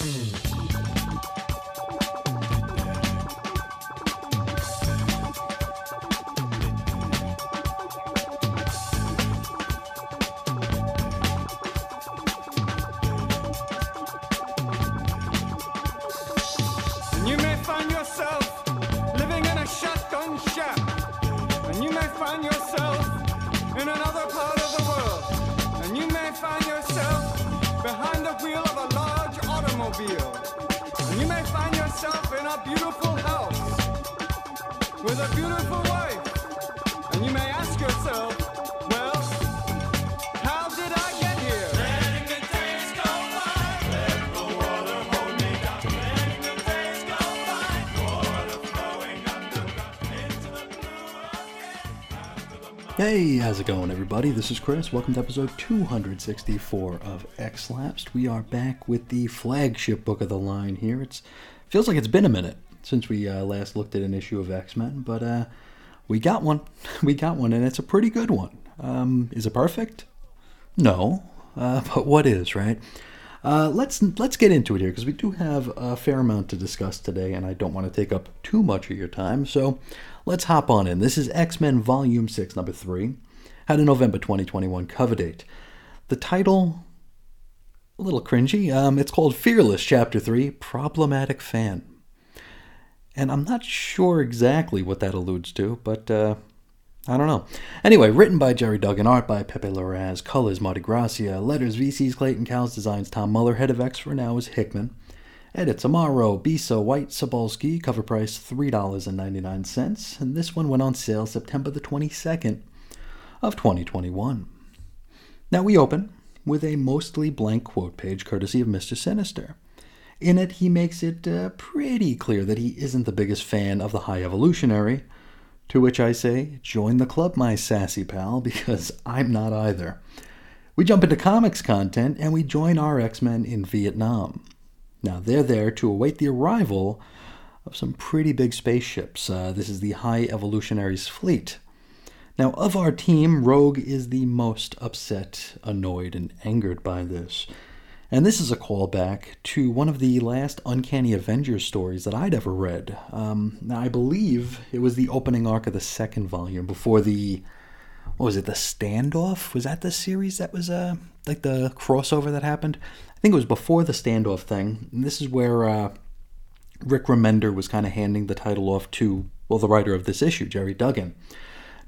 Mm-hmm. Hey, how's it going, everybody? This is Chris. Welcome to episode 264 of X Lapsed. We are back with the flagship book of the line here. It's feels like it's been a minute since we uh, last looked at an issue of X Men, but uh, we got one. We got one, and it's a pretty good one. Um, is it perfect? No, uh, but what is right? Uh, let's let's get into it here because we do have a fair amount to discuss today, and I don't want to take up too much of your time. So let's hop on in. This is X Men Volume Six, Number Three, had a November 2021 cover date. The title, a little cringy. Um, it's called Fearless, Chapter Three, Problematic Fan, and I'm not sure exactly what that alludes to, but uh, I don't know. Anyway, written by Gerry Duggan, art by Pepe Larraz, colors Marte Gracia, letters VC's Clayton Cowles, designs Tom Muller, head of X for now is Hickman. Edits Amaro, Bissa, White, Sobolski, cover price $3.99, and this one went on sale September the 22nd of 2021. Now we open with a mostly blank quote page courtesy of Mr. Sinister. In it, he makes it uh, pretty clear that he isn't the biggest fan of the High Evolutionary, to which I say, join the club, my sassy pal, because I'm not either. We jump into comics content and we join our X Men in Vietnam. Now, they're there to await the arrival of some pretty big spaceships. Uh, this is the High Evolutionaries fleet. Now, of our team, Rogue is the most upset, annoyed, and angered by this. And this is a callback to one of the last Uncanny Avengers stories that I'd ever read. Um, now, I believe it was the opening arc of the second volume before the. What was it? The standoff? Was that the series that was uh, like the crossover that happened? I think it was before the standoff thing. And this is where uh, Rick Remender was kind of handing the title off to, well, the writer of this issue, Gerry Duggan.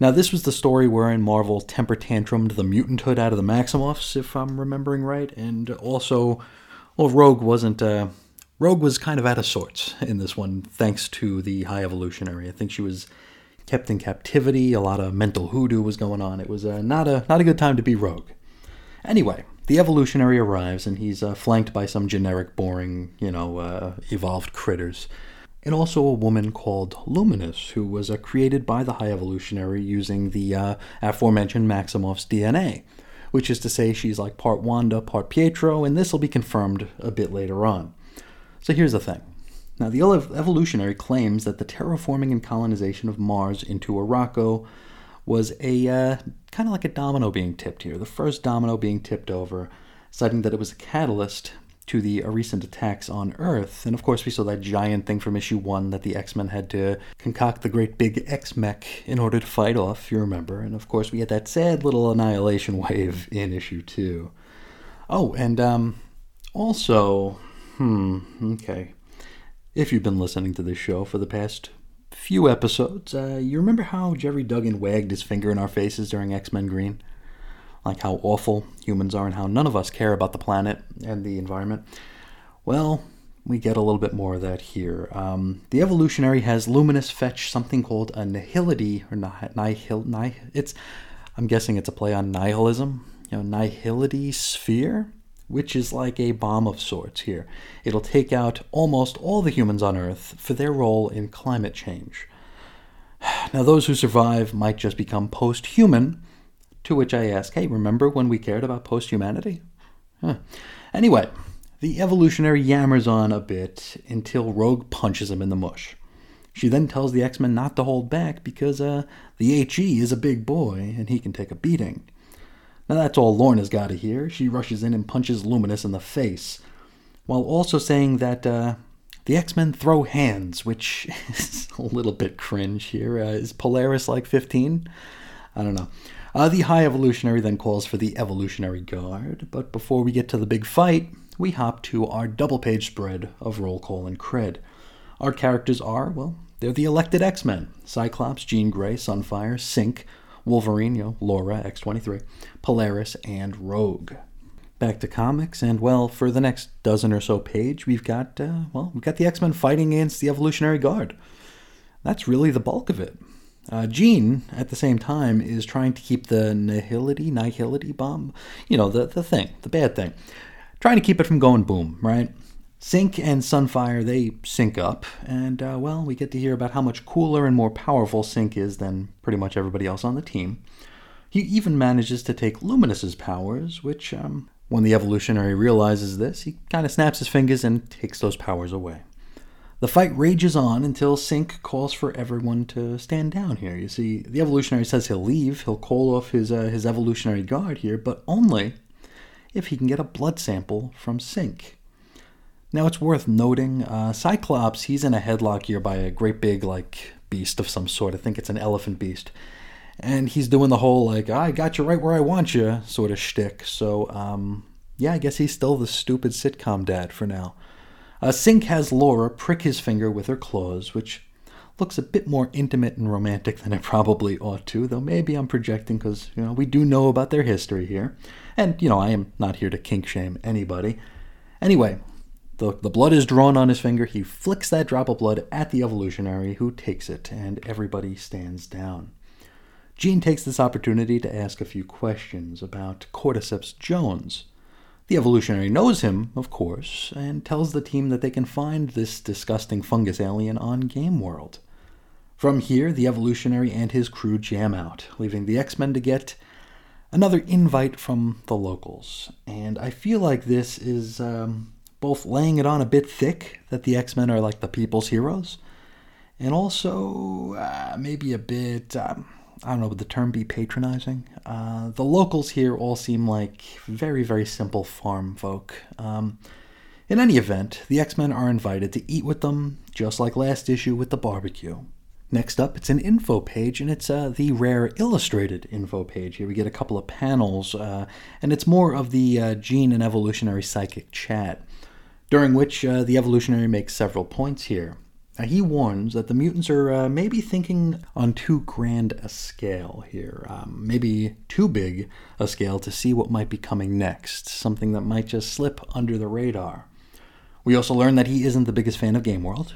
Now, this was the story wherein Marvel temper tantrumed the mutant hood out of the Maximoffs, if I'm remembering right, and also, well, Rogue wasn't. Uh, Rogue was kind of out of sorts in this one, thanks to the High Evolutionary. I think she was kept in captivity. A lot of mental hoodoo was going on. It was uh, not a not a good time to be Rogue. Anyway, the Evolutionary arrives, and he's uh, flanked by some generic, boring, you know, uh, evolved critters and also a woman called Luminous, who was uh, created by the High Evolutionary using the uh, aforementioned Maximoff's DNA, which is to say she's like part Wanda, part Pietro, and this will be confirmed a bit later on. So here's the thing. Now, the Evolutionary claims that the terraforming and colonization of Mars into Arakko was a uh, kind of like a domino being tipped here, the first domino being tipped over, citing that it was a catalyst to the recent attacks on Earth. And of course, we saw that giant thing from issue one that the X Men had to concoct the great big X mech in order to fight off, you remember. And of course, we had that sad little annihilation wave in issue two. Oh, and um, also, hmm, okay. If you've been listening to this show for the past few episodes, uh, you remember how Gerry Duggan wagged his finger in our faces during X Men Green? like how awful humans are and how none of us care about the planet and the environment. Well, we get a little bit more of that here. Um, the evolutionary has Luminous fetch something called a nihility or nihil, nihil it's I'm guessing it's a play on nihilism, you know, nihility sphere, which is like a bomb of sorts here. It'll take out almost all the humans on Earth for their role in climate change. Now, those who survive might just become post human, to which I ask, hey, remember when we cared about post humanity? Huh. Anyway, the evolutionary yammers on a bit until Rogue punches him in the mush. She then tells the X Men not to hold back because uh, the HE is a big boy and he can take a beating. Now that's all Lorna's got to hear. She rushes in and punches Luminous in the face. while also saying that uh, the X Men throw hands, which is a little bit cringe here. Uh, is Polaris like 15? I don't know. Uh, the High Evolutionary then calls for the Evolutionary Guard, but before we get to the big fight, we hop to our double page spread of roll call and cred. Our characters are, well, they're the elected X Men Cyclops, Jean Grey, Sunfire, Synch, Wolverine, you know, Laura, X23, Polaris, and Rogue. Back to comics, and well, for the next dozen or so page, we've got, uh, well, we've got the X Men fighting against the Evolutionary Guard. That's really the bulk of it. Uh, Jean, at the same time, is trying to keep the nihility, nihility bomb, you know, the, the thing, the bad thing, trying to keep it from going boom, right? Synch and Sunfire, they sync up, and, uh, well, we get to hear about how much cooler and more powerful Synch is than pretty much everybody else on the team. He even manages to take Luminous's powers, which, um, when the evolutionary realizes this, he kind of snaps his fingers and takes those powers away. The fight rages on until Synch calls for everyone to stand down here. You see, the evolutionary says he'll leave, he'll call off his, uh, his evolutionary guard here, but only if he can get a blood sample from Synch. Now, it's worth noting, uh, Cyclops, he's in a headlock here by a great big, like, beast of some sort. I think it's an elephant beast. And he's doing the whole, like, I got you right where I want you sort of shtick. So, um, yeah, I guess he's still the stupid sitcom dad for now. Uh, Synch has Laura prick his finger with her claws, which looks a bit more intimate and romantic than it probably ought to, though maybe I'm projecting because, you know, we do know about their history here. And, you know, I am not here to kink shame anybody. Anyway, the, the blood is drawn on his finger. He flicks that drop of blood at the evolutionary, who takes it, and everybody stands down. Jean takes this opportunity to ask a few questions about Cordyceps Jones, the evolutionary knows him, of course, and tells the team that they can find this disgusting fungus alien on Game World. From here, the evolutionary and his crew jam out, leaving the X Men to get another invite from the locals. And I feel like this is um, both laying it on a bit thick that the X Men are like the people's heroes, and also uh, maybe a bit. Um, I don't know, would the term be patronizing? Uh, the locals here all seem like very, very simple farm folk. Um, in any event, the X Men are invited to eat with them, just like last issue with the barbecue. Next up, it's an info page, and it's uh, the rare illustrated info page. Here we get a couple of panels, uh, and it's more of the uh, Jean and evolutionary psychic chat, during which uh, the evolutionary makes several points here. Now, he warns that the mutants are uh, maybe thinking on too grand a scale here, um, maybe too big a scale to see what might be coming next, something that might just slip under the radar. We also learn that he isn't the biggest fan of Game World.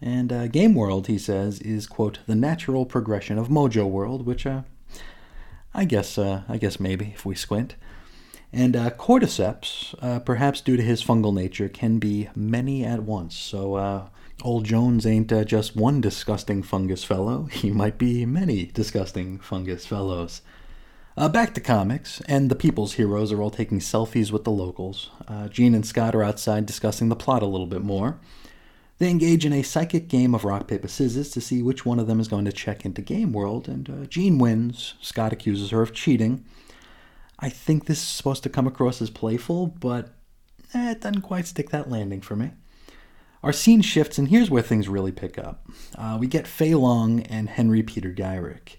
And uh, Game World, he says, is, quote, the natural progression of Mojo World, which uh, I guess, uh, I guess maybe, if we squint. And uh, cordyceps, uh, perhaps due to his fungal nature, can be many at once. So uh, Old Jones ain't uh, just one disgusting fungus fellow, he might be many disgusting fungus fellows. Uh, back to comics, and the people's heroes are all taking selfies with the locals. Uh, Jean and Scott are outside discussing the plot a little bit more. They engage in a psychic game of rock, paper, scissors to see which one of them is going to check into Game World, and Jean wins. Scott accuses her of cheating. I think this is supposed to come across as playful, but eh, it doesn't quite stick that landing for me. Our scene shifts, and here's where things really pick up. Uh, we get Feilong and Henry Peter Gyrich.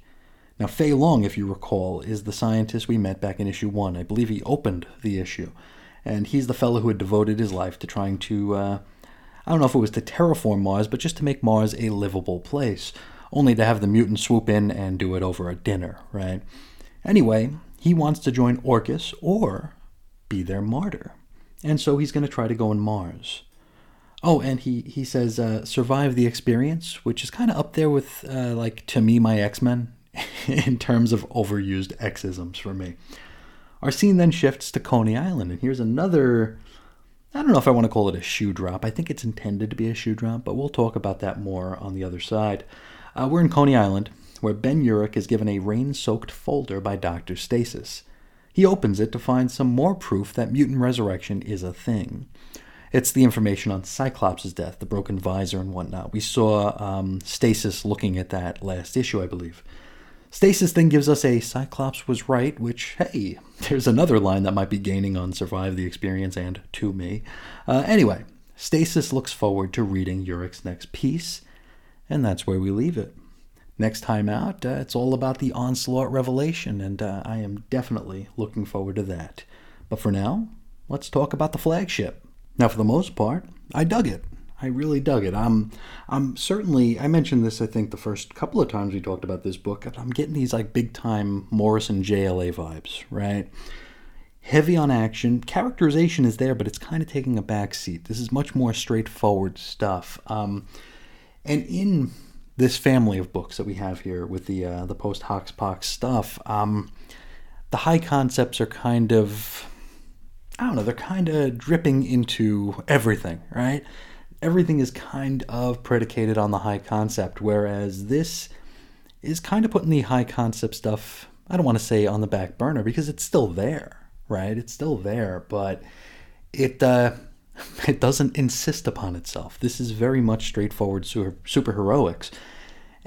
Now, Feilong, if you recall, is the scientist we met back in issue one. I believe he opened the issue. And he's the fellow who had devoted his life to trying to, uh, I don't know if it was to terraform Mars, but just to make Mars a livable place, only to have the mutants swoop in and do it over a dinner, right? Anyway, he wants to join Orchis or be their martyr. And so he's going to try to go on Mars. Oh, and he he says uh, survive the experience, which is kind of up there with uh, like to me my X Men in terms of overused Xisms for me. Our scene then shifts to Coney Island, and here's another. I don't know if I want to call it a shoe drop. I think it's intended to be a shoe drop, but we'll talk about that more on the other side. Uh, we're in Coney Island, where Ben Urich is given a rain-soaked folder by Doctor Stasis. He opens it to find some more proof that mutant resurrection is a thing. It's the information on Cyclops' death, the broken visor and whatnot. We saw um, Stasis looking at that last issue, I believe. Stasis then gives us a Cyclops was right, which, hey, there's another line that might be gaining on Survive the Experience and to me. Uh, anyway, Stasis looks forward to reading Urich's next piece, and that's where we leave it. Next time out, uh, it's all about the Onslaught Revelation, and uh, I am definitely looking forward to that. But for now, let's talk about the flagship. Now, for the most part, I dug it. I really dug it. I'm, I'm certainly. I mentioned this. I think the first couple of times we talked about this book. I'm getting these like big time Morrison JLA vibes, right? Heavy on action. Characterization is there, but it's kind of taking a back seat. This is much more straightforward stuff. Um, and in this family of books that we have here with the uh, the post HoX PoX stuff, um, the high concepts are kind of I don't know, they're kind of dripping into everything, right? Everything is kind of predicated on the high concept, whereas this is kind of putting the high concept stuff, I don't want to say on the back burner because it's still there, right? It's still there, but it uh, it doesn't insist upon itself. This is very much straightforward super, superheroics.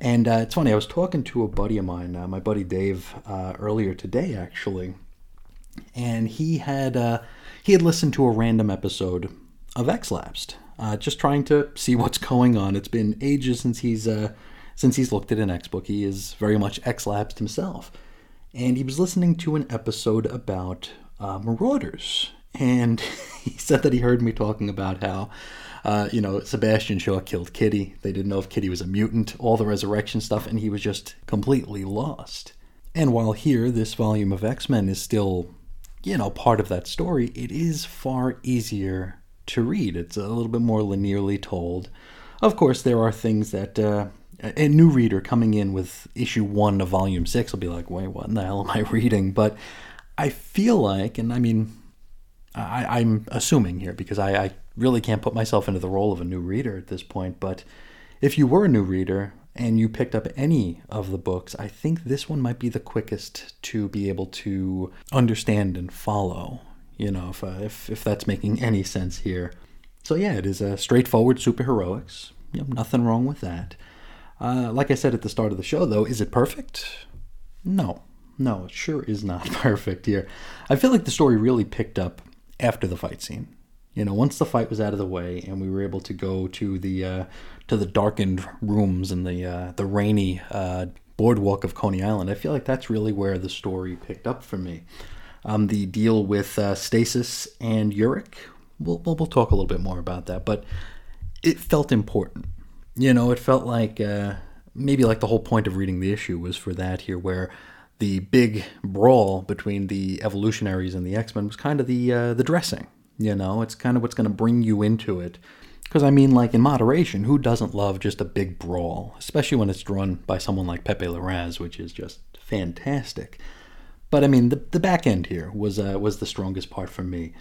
And uh, it's funny, I was talking to a buddy of mine, uh, my buddy Dave, uh, earlier today actually, and he had uh, he had listened to a random episode of X Lapsed, uh, just trying to see what's going on. It's been ages since he's uh, since he's looked at an X book. He is very much X Lapsed himself, and he was listening to an episode about Marauders, and he said that he heard me talking about how, uh, you know, Sebastian Shaw killed Kitty. They didn't know if Kitty was a mutant, all the resurrection stuff, and he was just completely lost. And while here, this volume of X Men is still, you know, part of that story, it is far easier to read. It's a little bit more linearly told. Of course, there are things that. Uh, a new reader coming in with issue one of volume six will be like, wait, what in the hell am I reading? But I feel like, and I mean, I, am assuming here because I, I, really can't put myself into the role of a new reader at this point. But if you were a new reader and you picked up any of the books, I think this one might be the quickest to be able to understand and follow. You know, if uh, if, if that's making any sense here. So yeah, it is a straightforward superheroics. You know, nothing wrong with that. Uh, like I said at the start of the show, though, is it perfect? No, no, it sure is not perfect here. I feel like the story really picked up after the fight scene. You know, once the fight was out of the way and we were able to go to the uh, to the darkened rooms and the uh, the rainy uh, boardwalk of Coney Island, I feel like that's really where the story picked up for me. Um, the deal with uh, Stasis and Urich, we'll, we'll, we'll talk a little bit more about that, but it felt important. You know, it felt like uh, maybe like the whole point of reading the issue was for that here, where the big brawl between the evolutionaries and the X Men was kind of the uh, the dressing. You know, it's kind of what's going to bring you into it. Because I mean, like in moderation, who doesn't love just a big brawl, especially when it's drawn by someone like Pepe Larraz, which is just fantastic. But I mean, the the back end here was uh, was the strongest part for me.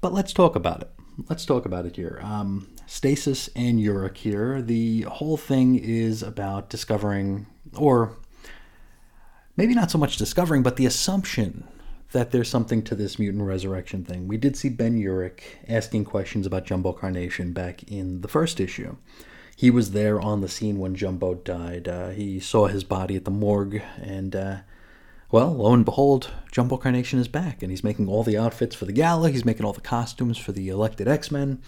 But let's talk about it. Let's talk about it here. Um, Stasis and Urich here. The whole thing is about discovering, or maybe not so much discovering, but the assumption that there's something to this mutant resurrection thing. We did see Ben Urich asking questions about Jumbo Carnation back in the first issue. He was there on the scene when Jumbo died. Uh, he saw his body at the morgue, and uh, well, lo and behold, Jumbo Carnation is back, and he's making all the outfits for the gala. He's making all the costumes for the elected X Men.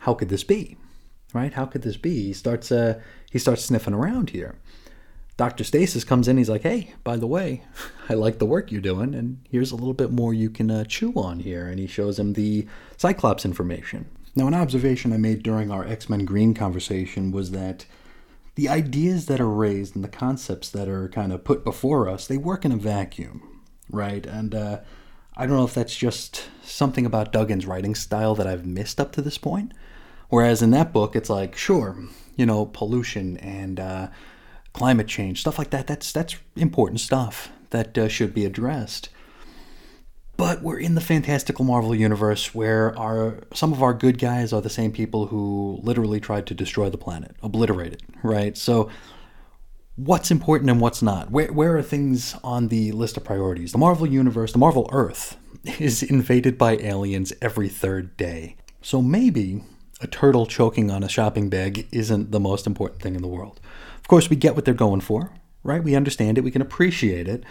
How could this be? Right? How could this be? He starts. Uh, he starts sniffing around here. Dr. Stasis comes in. He's like, hey, by the way, I like the work you're doing, and here's a little bit more you can uh, chew on here. And he shows him the Cyclops information. Now, an observation I made during our X Men Green conversation was that the ideas that are raised and the concepts that are kind of put before us, they work in a vacuum, right? And uh, I don't know if that's just something about Duggan's writing style that I've missed up to this point. Whereas in that book, it's like, sure, you know, pollution and uh, climate change, stuff like that. That's that's important stuff that uh, should be addressed. But we're in the fantastical Marvel universe where our some of our good guys are the same people who literally tried to destroy the planet, obliterate it, right? So what's important and what's not? Where where are things on the list of priorities? The Marvel universe, the Marvel Earth is invaded by aliens every third day. So maybe a turtle choking on a shopping bag isn't the most important thing in the world. Of course, we get what they're going for, right? We understand it, we can appreciate it.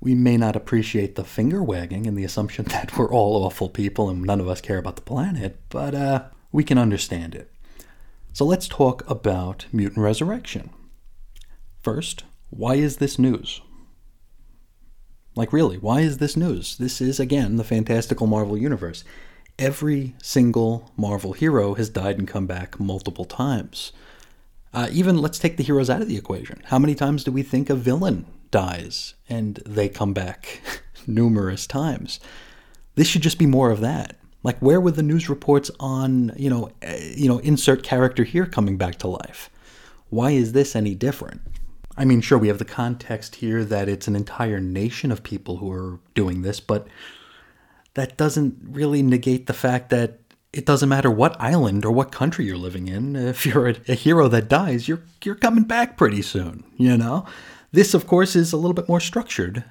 We may not appreciate the finger wagging and the assumption that we're all awful people and none of us care about the planet, but uh, we can understand it. So let's talk about mutant resurrection. First, why is this news? Like, really, why is this news? This is, again, the fantastical Marvel Universe. Every single Marvel hero has died and come back multiple times. Uh, even let's take the heroes out of the equation. How many times do we think a villain dies and they come back numerous times? This should just be more of that. Like, where were the news reports on, you know, uh, you know, insert character here coming back to life? Why is this any different? I mean, sure, we have the context here that it's an entire nation of people who are doing this, but that doesn't really negate the fact that it doesn't matter what island or what country you're living in. If you're a, a, hero that dies, you're you're coming back pretty soon, you know? This of course is a little bit more structured.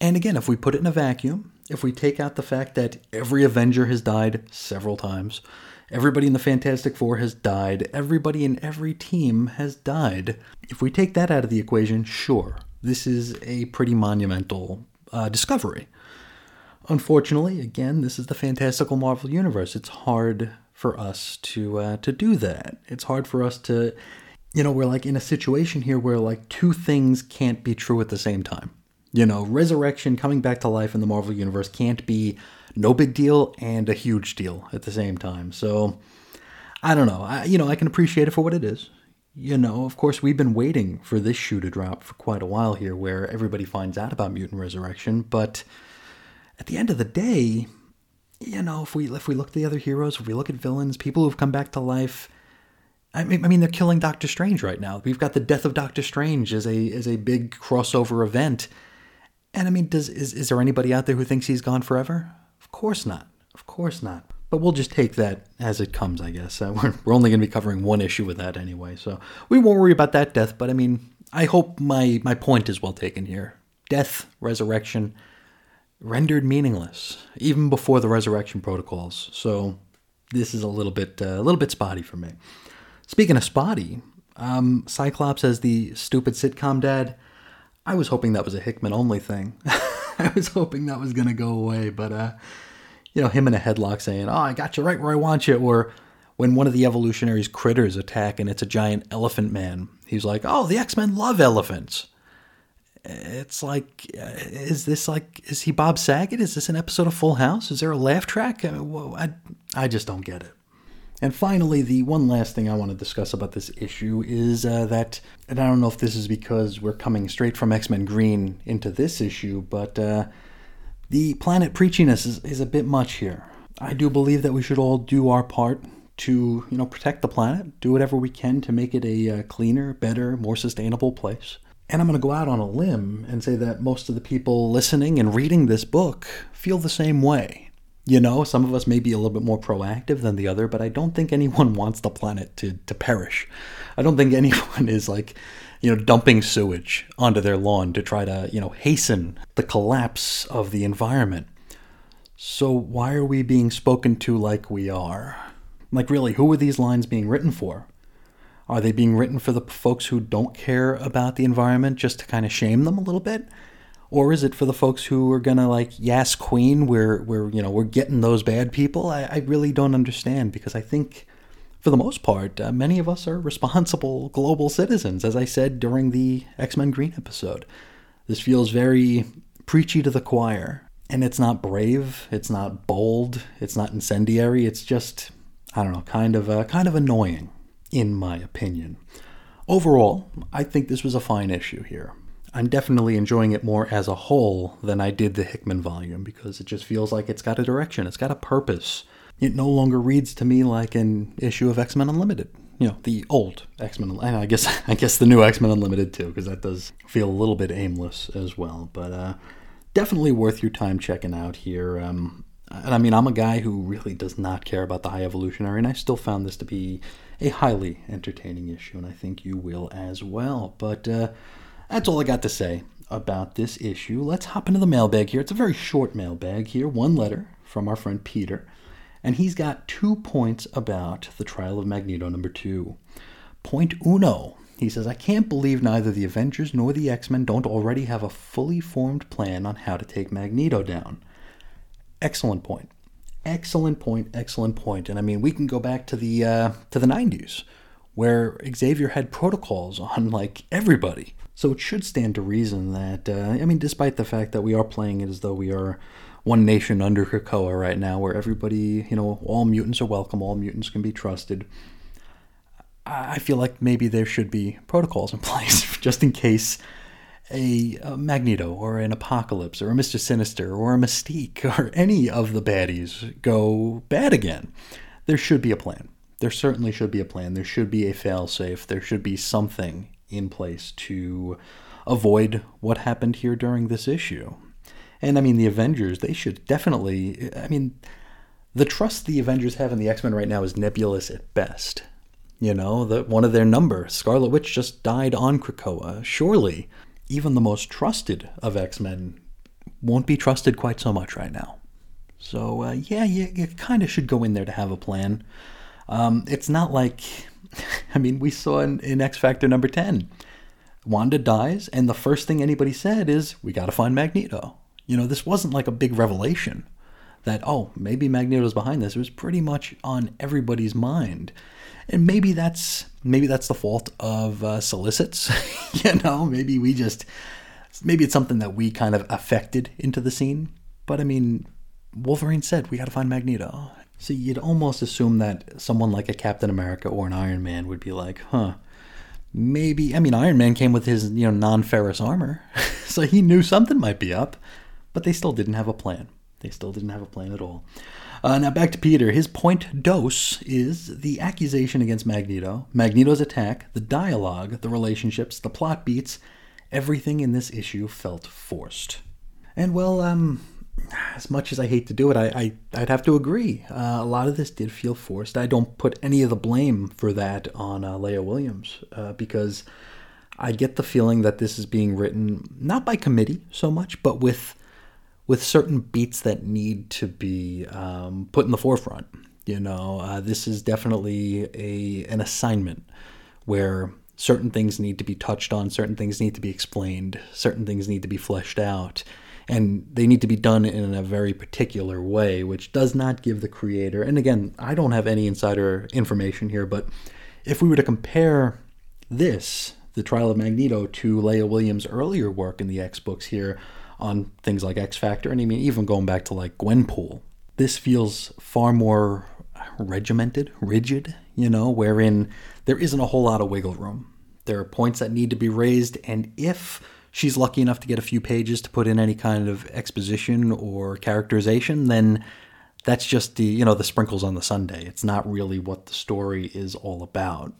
And again, if we put it in a vacuum, if we take out the fact that every Avenger has died several times, Everybody in the Fantastic Four has died. Everybody in every team has died. If we take that out of the equation, sure, this is a pretty monumental uh, discovery. Unfortunately, again, this is the fantastical Marvel universe. It's hard for us to uh, to do that. It's hard for us to, you know, we're like in a situation here where like two things can't be true at the same time. You know, resurrection, coming back to life in the Marvel universe can't be no big deal and a huge deal at the same time. So I don't know. I, you know, I can appreciate it for what it is. You know, of course, we've been waiting for this shoe to drop for quite a while here, where everybody finds out about mutant resurrection. But at the end of the day, you know, if we if we look at the other heroes, if we look at villains, people who've come back to life. I mean, I mean, they're killing Doctor Strange right now. We've got the death of Doctor Strange as a as a big crossover event, and I mean, does is is there anybody out there who thinks he's gone forever? Of course not. Of course not. But we'll just take that as it comes, I guess. We're, we're only going to be covering one issue with that anyway, so we won't worry about that death. But I mean, I hope my, my point is well taken here. Death, resurrection, rendered meaningless even before the resurrection protocols. So this is a little bit uh, a little bit spotty for me. Speaking of spotty, um, Cyclops as the stupid sitcom dad. I was hoping that was a Hickman only thing. I was hoping that was gonna go away, but uh, you know, him in a headlock saying, "Oh, I got you right where I want you," or when one of the evolutionaries critters attack and it's a giant elephant man, he's like, "Oh, the X Men love elephants." It's like, uh, is this like, is he Bob Saget? Is this an episode of Full House? Is there a laugh track? I, I, I just don't get it. And finally, the one last thing I want to discuss about this issue is uh, that, and I don't know if this is because we're coming straight from X Men Green into this issue, but uh, the planet preachiness is, is a bit much here. I do believe that we should all do our part to, you know, protect the planet, do whatever we can to make it a uh, cleaner, better, more sustainable place. And I'm going to go out on a limb and say that most of the people listening and reading this book feel the same way. You know, some of us may be a little bit more proactive than the other, but I don't think anyone wants the planet to, to perish. I don't think anyone is like, you know, dumping sewage onto their lawn to try to, you know, hasten the collapse of the environment. So why are we being spoken to like we are? Like, really, who are these lines being written for? Are they being written for the folks who don't care about the environment just to kind of shame them a little bit? or is it for the folks who are gonna like yes queen we're we're you know we're getting those bad people? I, I really don't understand because i think for the most part uh, many of us are responsible global citizens as i said during the x-men green episode. This feels very preachy to the choir and it's not brave it's not bold it's not incendiary it's just i don't know kind of uh, kind of annoying in my opinion overall i think this was a fine issue here I'm definitely enjoying it more as a whole than I did the Hickman volume because it just feels like it's got a direction, it's got a purpose. It no longer reads to me like an issue of X Men Unlimited. You know, the old X Men, and I guess I guess the new X Men Unlimited too, because that does feel a little bit aimless as well. But uh, definitely worth your time checking out here. Um, and I mean, I'm a guy who really does not care about the High Evolutionary, and I still found this to be a highly entertaining issue, and I think you will as well. But uh, that's all I got to say about this issue. Let's hop into the mailbag here. It's a very short mailbag here, one letter from our friend Peter, and he's got two points about the trial of Magneto number two. Point uno. He says, I can't believe neither the Avengers nor the X Men don't already have a fully formed plan on how to take Magneto down. Excellent point. Excellent point. Excellent point. And I mean, we can go back to the uh, to the '90s, where Xavier had protocols on like everybody. So it should stand to reason that uh, I mean, despite the fact that we are playing it as though we are one nation under Krakoa right now, where everybody, you know, all mutants are welcome, all mutants can be trusted. I feel like maybe there should be protocols in place just in case a, a, Magneto or an Apocalypse or a Mr. Sinister or a Mystique or any of the baddies go bad again. There should be a plan. There certainly should be a plan. There should be a failsafe. There should be something in place to avoid what happened here during this issue. And I mean, the Avengers, they should definitely. I mean, the trust the Avengers have in the X Men right now is nebulous at best. You know, that one of their number, Scarlet Witch, just died on Krakoa. Surely, even the most trusted of X Men won't be trusted quite so much right now. So, uh, yeah, you, you kind of should go in there to have a plan. Um, it's not like, I mean, we saw in, in X Factor number 10. Wanda dies, and the first thing anybody said is, We gotta find Magneto. You know, this wasn't like a big revelation that, oh, maybe Magneto's behind this. It was pretty much on everybody's mind. And maybe that's maybe that's the fault of uh, solicits. you know, maybe we just maybe it's something that we kind of affected into the scene. But I mean, Wolverine said we got to find Magneto. So you'd almost assume that someone like a Captain America or an Iron Man would be like, huh, maybe. I mean, Iron Man came with his you know non-ferrous armor, so he knew something might be up but they still didn't have a plan. They still didn't have a plan at all. Uh, now back to Peter. His point dos is the accusation against Magneto, Magneto's attack, the dialogue, the relationships, the plot beats. Everything in this issue felt forced. And well, um, as much as I hate to do it, I, I would have to agree. Uh, a lot of this did feel forced. I don't put any of the blame for that on uh, Leah Williams uh, because I get the feeling that this is being written not by committee so much, but with with certain beats that need to be um, put in the forefront. You know, uh, this is definitely a an assignment where certain things need to be touched on, certain things need to be explained, certain things need to be fleshed out, and they need to be done in a very particular way, which does not give the creator. And again, I don't have any insider information here, but if we were to compare this, the Trial of Magneto, to Leah Williams' earlier work in the X books here, on things like X Factor, and I mean, even going back to like Gwenpool, this feels far more regimented, rigid, you know, wherein there isn't a whole lot of wiggle room. There are points that need to be raised, and if she's lucky enough to get a few pages to put in any kind of exposition or characterization, then that's just the you know the sprinkles on the sunday It's not really what the story is all about.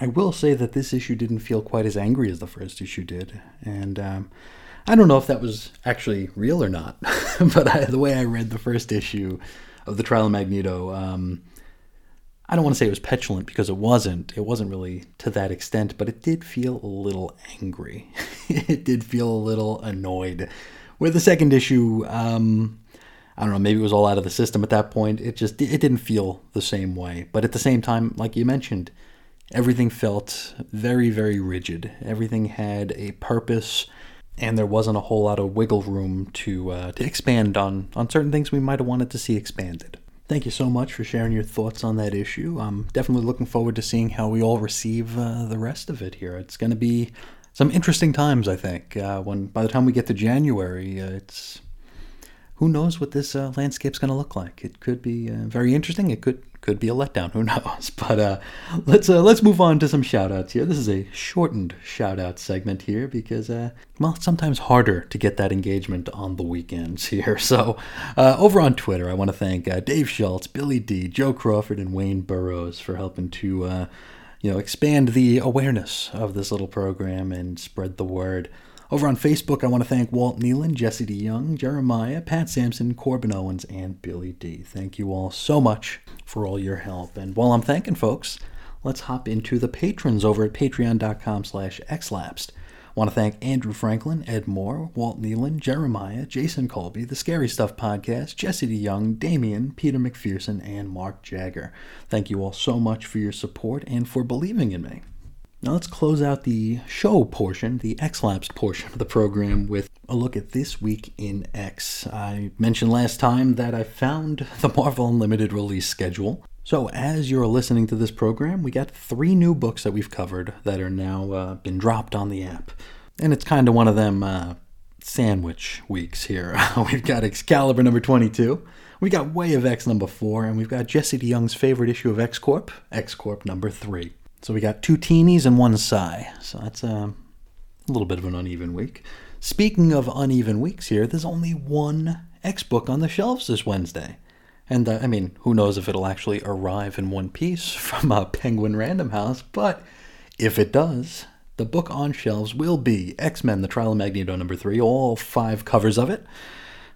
I will say that this issue didn't feel quite as angry as the first issue did, and um, I don't know if that was actually real or not, but I, the way I read the first issue of the Trial of Magneto, um, I don't want to say it was petulant because it wasn't. It wasn't really to that extent, but it did feel a little angry. it did feel a little annoyed. With the second issue, um, I don't know, maybe it was all out of the system at that point. It just it didn't feel the same way. But at the same time, like you mentioned, everything felt very very rigid. Everything had a purpose and there wasn't a whole lot of wiggle room to uh, to expand on on certain things we might have wanted to see expanded. Thank you so much for sharing your thoughts on that issue. I'm definitely looking forward to seeing how we all receive uh, the rest of it here. It's going to be some interesting times, I think. Uh, when by the time we get to January, uh, it's who knows what this uh, landscape's going to look like. It could be uh, very interesting. It could could be a letdown. Who knows? But uh, let's uh, let's move on to some shoutouts here. This is a shortened shoutout segment here because uh, well, it's sometimes harder to get that engagement on the weekends here. So uh, over on Twitter, I want to thank uh, Dave Schultz, Billy D, Joe Crawford, and Wayne Burrows for helping to uh, you know expand the awareness of this little program and spread the word. Over on Facebook, I want to thank Walt Nealon, Jesse DeYoung, Jeremiah, Pat Sampson, Corbin Owens, and Billy D. Thank you all so much for all your help. And while I'm thanking folks, let's hop into the patrons over at patreon.com slash xlapsed. want to thank Andrew Franklin, Ed Moore, Walt Nealon, Jeremiah, Jason Colby, the Scary Stuff Podcast, Jesse DeYoung, Damien, Peter McPherson, and Mark Jagger. Thank you all so much for your support and for believing in me. Now let's close out the show portion, the X-Lapsed portion of the program, with a look at this week in X. I mentioned last time that I found the Marvel Unlimited release schedule. So as you're listening to this program, we got three new books that we've covered that are now uh, been dropped on the app, and it's kind of one of them uh, sandwich weeks here. we've got Excalibur number 22. We got Way of X number 4, and we've got Jesse DeYoung's favorite issue of X Corp, X Corp number 3. So we got two teenies and one sigh. So that's uh, a little bit of an uneven week. Speaking of uneven weeks here, there's only one X book on the shelves this Wednesday. And uh, I mean, who knows if it'll actually arrive in one piece from a Penguin Random House, but if it does, the book on shelves will be X Men The Trial of Magneto number three, all five covers of it.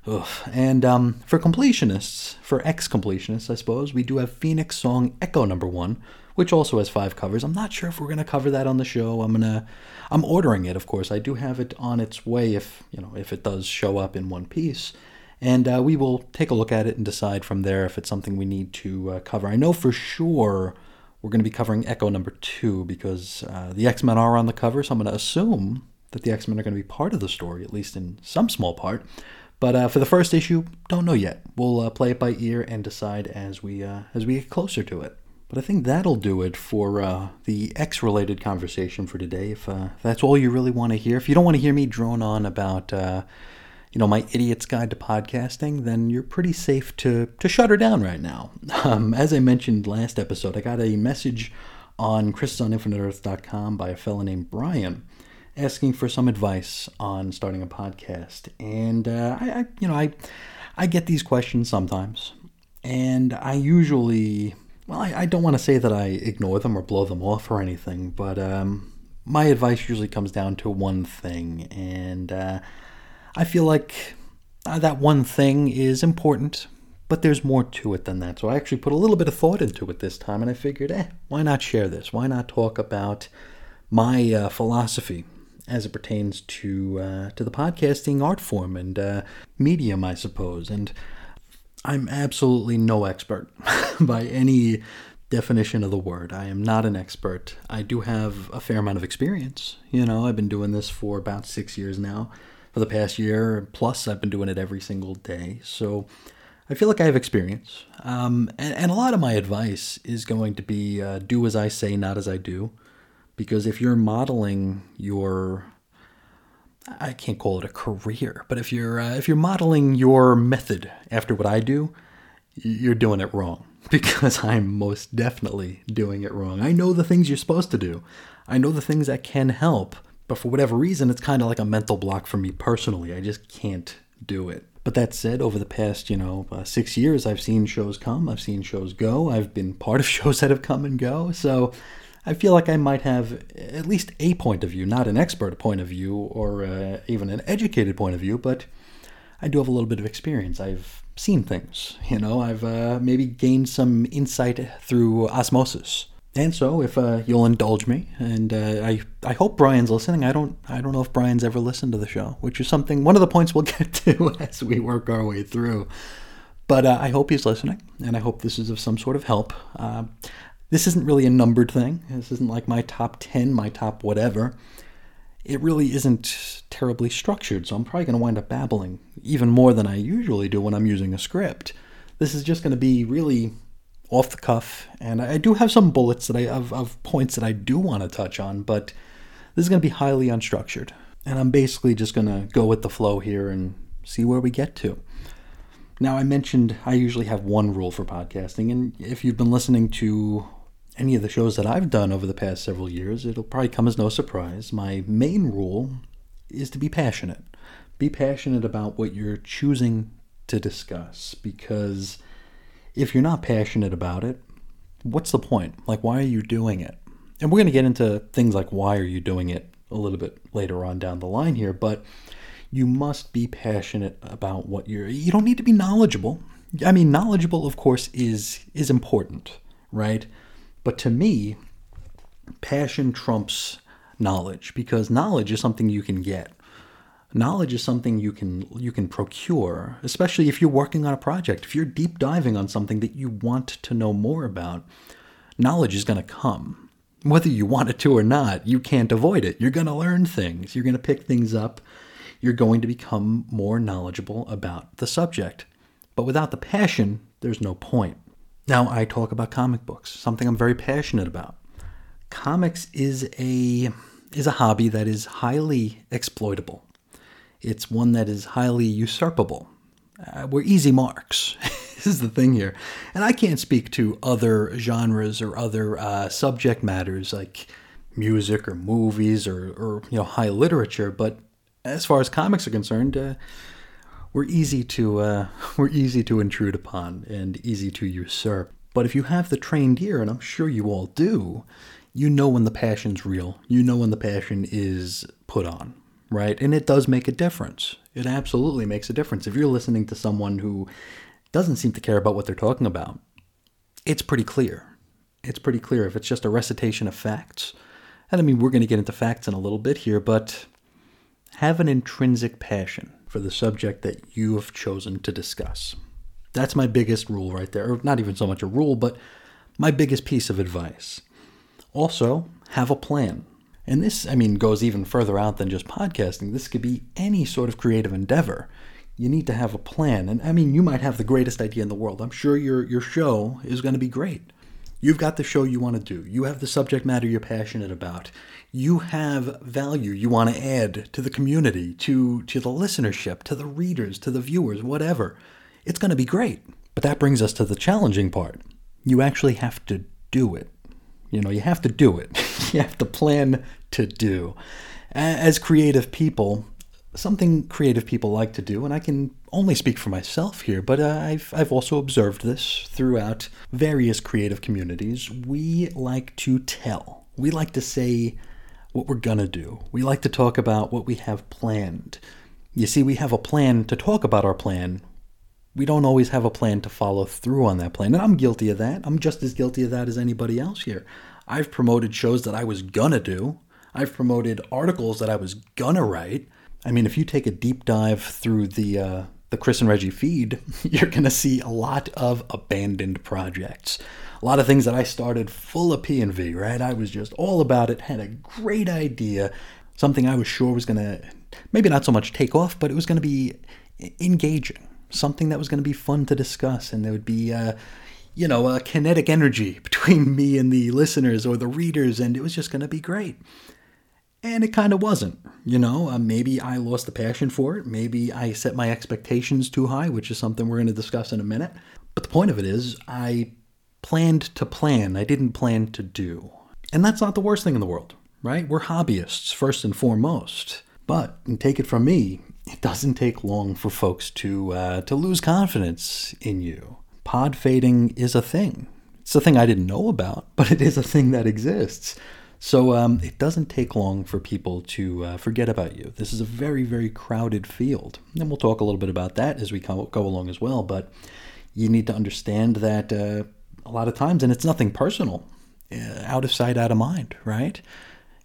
Ugh. And um, for completionists, for X completionists, I suppose, we do have Phoenix Song Echo number one, which also has five covers. I'm not sure if we're going to cover that on the show. I'm gonna, I'm ordering it, of course. I do have it on its way if you know if it does show up in one piece, and uh, we will take a look at it and decide from there if it's something we need to uh, cover. I know for sure we're going to be covering Echo number two because uh, the X Men are on the cover, so I'm going to assume that the X Men are going to be part of the story, at least in some small part. But uh, for the first issue, don't know yet. We'll uh, play it by ear and decide as we uh, as we get closer to it. But I think that'll do it for uh, the X related conversation for today. If, uh, that's all you really want to hear, if you don't want to hear me drone on about, uh, you know, my idiot's guide to podcasting, then you're pretty safe to to shut her down right now. Um, as I mentioned last episode, I got a message on chrisisoninfiniteearth.com by a fellow named Brian asking for some advice on starting a podcast, and uh, I, I, you know, I I get these questions sometimes, and I usually well, I, I don't want to say that I ignore them or blow them off or anything, but um, my advice usually comes down to one thing, and uh, I feel like uh, that one thing is important, but there's more to it than that. So I actually put a little bit of thought into it this time, and I figured, eh, why not share this? Why not talk about my uh, philosophy as it pertains to uh, to the podcasting art form and uh, medium, I suppose, and I'm absolutely no expert by any definition of the word. I am not an expert. I do have a fair amount of experience. You know, I've been doing this for about six years now. For the past year plus, I've been doing it every single day. So I feel like I have experience. Um, and, and, a lot of my advice is going to be uh, do as I say, not as I do. Because if you're modeling your I can't call it a career, but if you're uh, if you're modeling your method after what I do, you're doing it wrong because I'm most definitely doing it wrong. I know the things you're supposed to do. I know the things that can help, but for whatever reason, it's kind of like a mental block for me personally. I just can't do it. But that said, over the past, you know, uh, six years, I've seen shows come, I've seen shows go, I've been part of shows that have come and go. So I feel like I might have at least a point of view, not an expert point of view or uh, even an educated point of view, but I do have a little bit of experience. I've seen things, you know, I've uh, maybe gained some insight through osmosis. And so, if uh, you'll indulge me, and uh, I, I hope Brian's listening. I don't, I don't know if Brian's ever listened to the show, which is something one of the points we'll get to as we work our way through. But uh, I hope he's listening, and I hope this is of some sort of help. This isn't really a numbered thing. This isn't like my top 10, my top whatever. It really isn't terribly structured, so I'm probably going to wind up babbling even more than I usually do when I'm using a script. This is just going to be really off the cuff, and I do have some bullets that I of, of points that I do want to touch on, but this is going to be highly unstructured. And I'm basically just going to go with the flow here and see where we get to. Now, I mentioned I usually have one rule for podcasting, and if you've been listening to any of the shows that I've done over the past several years, it'll probably come as no surprise. My main rule is to be passionate. Be passionate about what you're choosing to discuss because if you're not passionate about it, what's the point? Like, why are you doing it? And we're going to get into things like why are you doing it a little bit later on down the line here, but you must be passionate about what you're you don't need to be knowledgeable. I mean, knowledgeable of course is is important, right? But to me, passion trumps knowledge because knowledge is something you can get. Knowledge is something you can you can procure, especially if you're working on a project. If you're deep diving on something that you want to know more about, knowledge is going to come. Whether you want it to or not, you can't avoid it. You're going to learn things. You're going to pick things up. You're going to become more knowledgeable about the subject. But without the passion, there's no point. Now, I talk about comic books, something I'm very passionate about. Comics is a is a hobby that is highly exploitable. It's one that is highly usurpable. Uh, we're easy marks. this is the thing here. And I can't speak to other genres or other uh, subject matters like music or movies or, or you know high literature, but as far as comics are concerned, uh, we're easy to uh, we're easy to intrude upon and easy to usurp. But if you have the trained ear, and I'm sure you all do, you know when the passion's real. You know when the passion is put on, right? And it does make a difference. It absolutely makes a difference. If you're listening to someone who doesn't seem to care about what they're talking about, it's pretty clear. It's pretty clear if it's just a recitation of facts. And I mean, we're going to get into facts in a little bit here, but have an intrinsic passion for the subject that you have chosen to discuss. That's my biggest rule right there. Or not even so much a rule, but my biggest piece of advice. Also, have a plan. And this, I mean, goes even further out than just podcasting. This could be any sort of creative endeavor. You need to have a plan. And I mean, you might have the greatest idea in the world. I'm sure your, your show is going to be great. You've got the show you want to do. You have the subject matter you're passionate about you have value you want to add to the community, to, to the listenership, to the readers, to the viewers, whatever, it's going to be great. But that brings us to the challenging part. You actually have to do it. You know, you have to do it. you have to plan to do. As creative people, something creative people like to do, and I can only speak for myself here, but uh, I've, I've also observed this throughout various creative communities. We like to tell. We like to say what we're to do. We like to talk about what we have planned. You see, we have a plan to talk about our plan. We don't always have a plan to follow through on that plan. And I'm guilty of that. I'm just as guilty of that as anybody else here. I've promoted shows that I was to do, I've promoted articles that I was to write. I mean, if you take a deep dive through the, uh, the Chris and Reggie feed, you're going to see a lot of abandoned projects a lot of things that I started full of P and V, right? I was just all about it, had a great idea, something I was sure was going to maybe not so much take off, but it was going to be engaging, something that was going to be fun to discuss, and there would be. Uh, you know, a kinetic energy between me and the listeners or the readers, and it was just going to be great. And it kind of wasn't, you know. Uh, maybe I lost the passion for it. Maybe I set my expectations too high, which is something we're going to discuss in a minute. But the point of it is, I planned to plan, I didn't plan to do. And that's not the worst thing in the world, right? We're hobbyists first and foremost. But, and take it from me, it doesn't take long for folks to uh, to lose confidence in you. Pod fading is a thing. It's a thing I didn't know about, but it is a thing that exists. So um, it doesn't take long for people to uh, forget about you. This is a very, very crowded field. And we'll talk a little bit about that as we go, go along as well. But you need to understand that uh, a lot of times, and it's nothing personal, uh, out of sight, out of mind, right?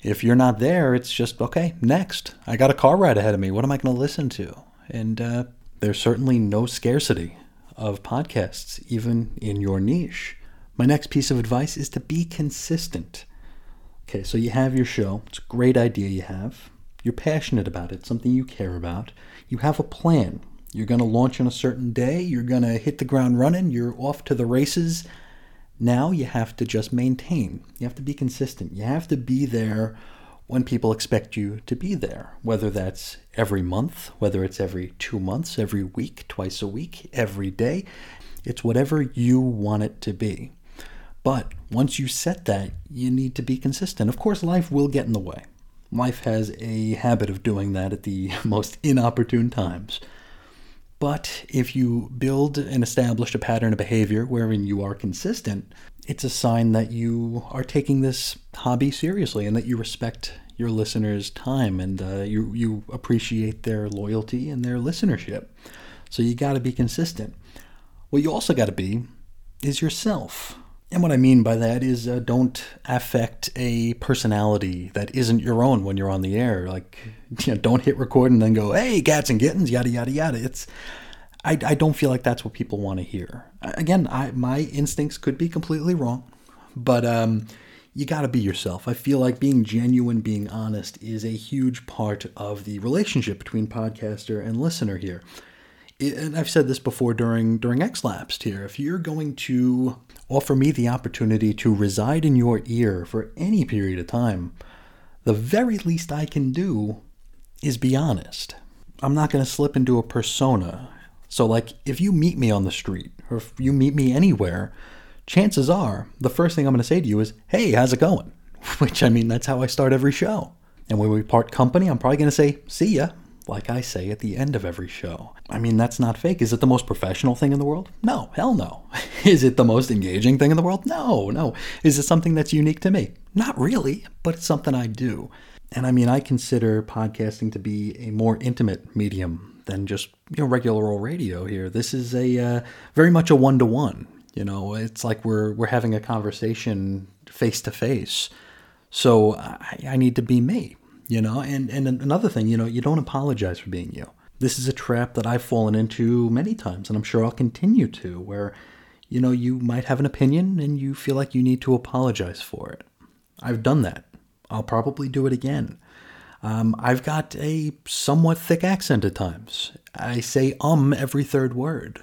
If you're not there, it's just, okay, next. I got a car ride ahead of me. What am I going to listen to? And uh, there's certainly no scarcity of podcasts, even in your niche. My next piece of advice is to be consistent. Okay, so you have your show. It's a great idea you have. You're passionate about it, something you care about. You have a plan. You're going to launch on a certain day. You're going to hit the ground running. You're off to the races. Now you have to just maintain. You have to be consistent. You have to be there when people expect you to be there, whether that's every month, whether it's every two months, every week, twice a week, every day. It's whatever you want it to be. But once you set that, you need to be consistent. Of course, life will get in the way. Life has a habit of doing that at the most inopportune times. But if you build and establish a pattern of behavior wherein you are consistent, it's a sign that you are taking this hobby seriously and that you respect your listeners' time and uh, you, you appreciate their loyalty and their listenership. So you got to be consistent. What you also got to be is yourself. And what I mean by that is uh, don't affect a personality that isn't your own when you're on the air. Like, you know, don't hit record and then go, hey, cats and kittens, yada, yada, yada. It's, I, I don't feel like that's what people want to hear. Again, I, my instincts could be completely wrong, but um, you got to be yourself. I feel like being genuine, being honest is a huge part of the relationship between podcaster and listener here. And I've said this before during during X Lapsed here. If you're going to offer me the opportunity to reside in your ear for any period of time, the very least I can do is be honest. I'm not going to slip into a persona. So, like, if you meet me on the street or if you meet me anywhere, chances are the first thing I'm going to say to you is, Hey, how's it going? Which, I mean, that's how I start every show. And when we part company, I'm probably going to say, See ya, like I say at the end of every show. I mean, that's not fake. Is it the most professional thing in the world? No, hell no. Is it the most engaging thing in the world? No, no. Is it something that's unique to me? Not really, but it's something I do. And I mean, I consider podcasting to be a more intimate medium than just you know regular old radio here. This is a uh, very much a one to one. You know, it's like we're we're having a conversation face to face. So I, I need to be me you know? And and another thing you know you don't apologize for being you. This is a trap that i've fallen into many times and i'm sure i'll continue to where you know you might have an opinion and you feel like you need to apologize for it. I've done that. I'll probably do it again. Um, i've got a somewhat thick accent at times. I say um every third word.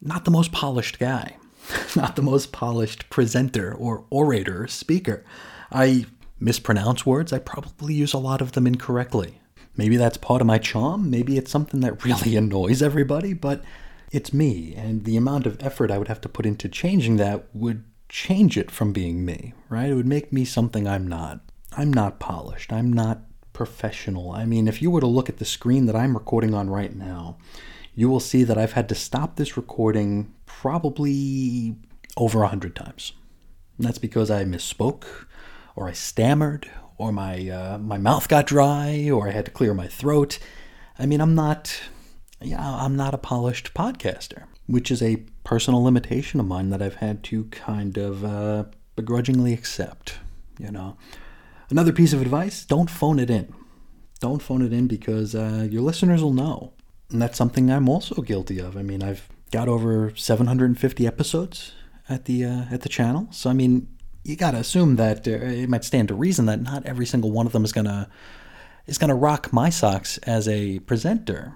Not the most polished guy. Not the most polished presenter or orator or speaker. I mispronounce words, I probably use a lot of them incorrectly. Maybe that's part of my charm, maybe it's something that really annoys everybody, but it's me, and the amount of effort I would have to put into changing that would change it from being me, right? It would make me something I'm not. I'm not polished. I'm not professional. I mean, if you were to look at the screen that I'm recording on right now, you will see that I've had to stop this recording probably over a hundred times. And that's because I misspoke, or I stammered, or my uh, my mouth got dry, or I had to clear my throat. I mean, I'm not, yeah, I'm not a polished podcaster, which is a personal limitation of mine that I've had to kind of uh, begrudgingly accept. You know, another piece of advice: don't phone it in. Don't phone it in because uh, your listeners will know, and that's something I'm also guilty of. I mean, I've got over 750 episodes at the uh, at the channel, so I mean, you got to assume that uh, it might stand to reason that not every single one of them is gonna is gonna rock my socks as a presenter.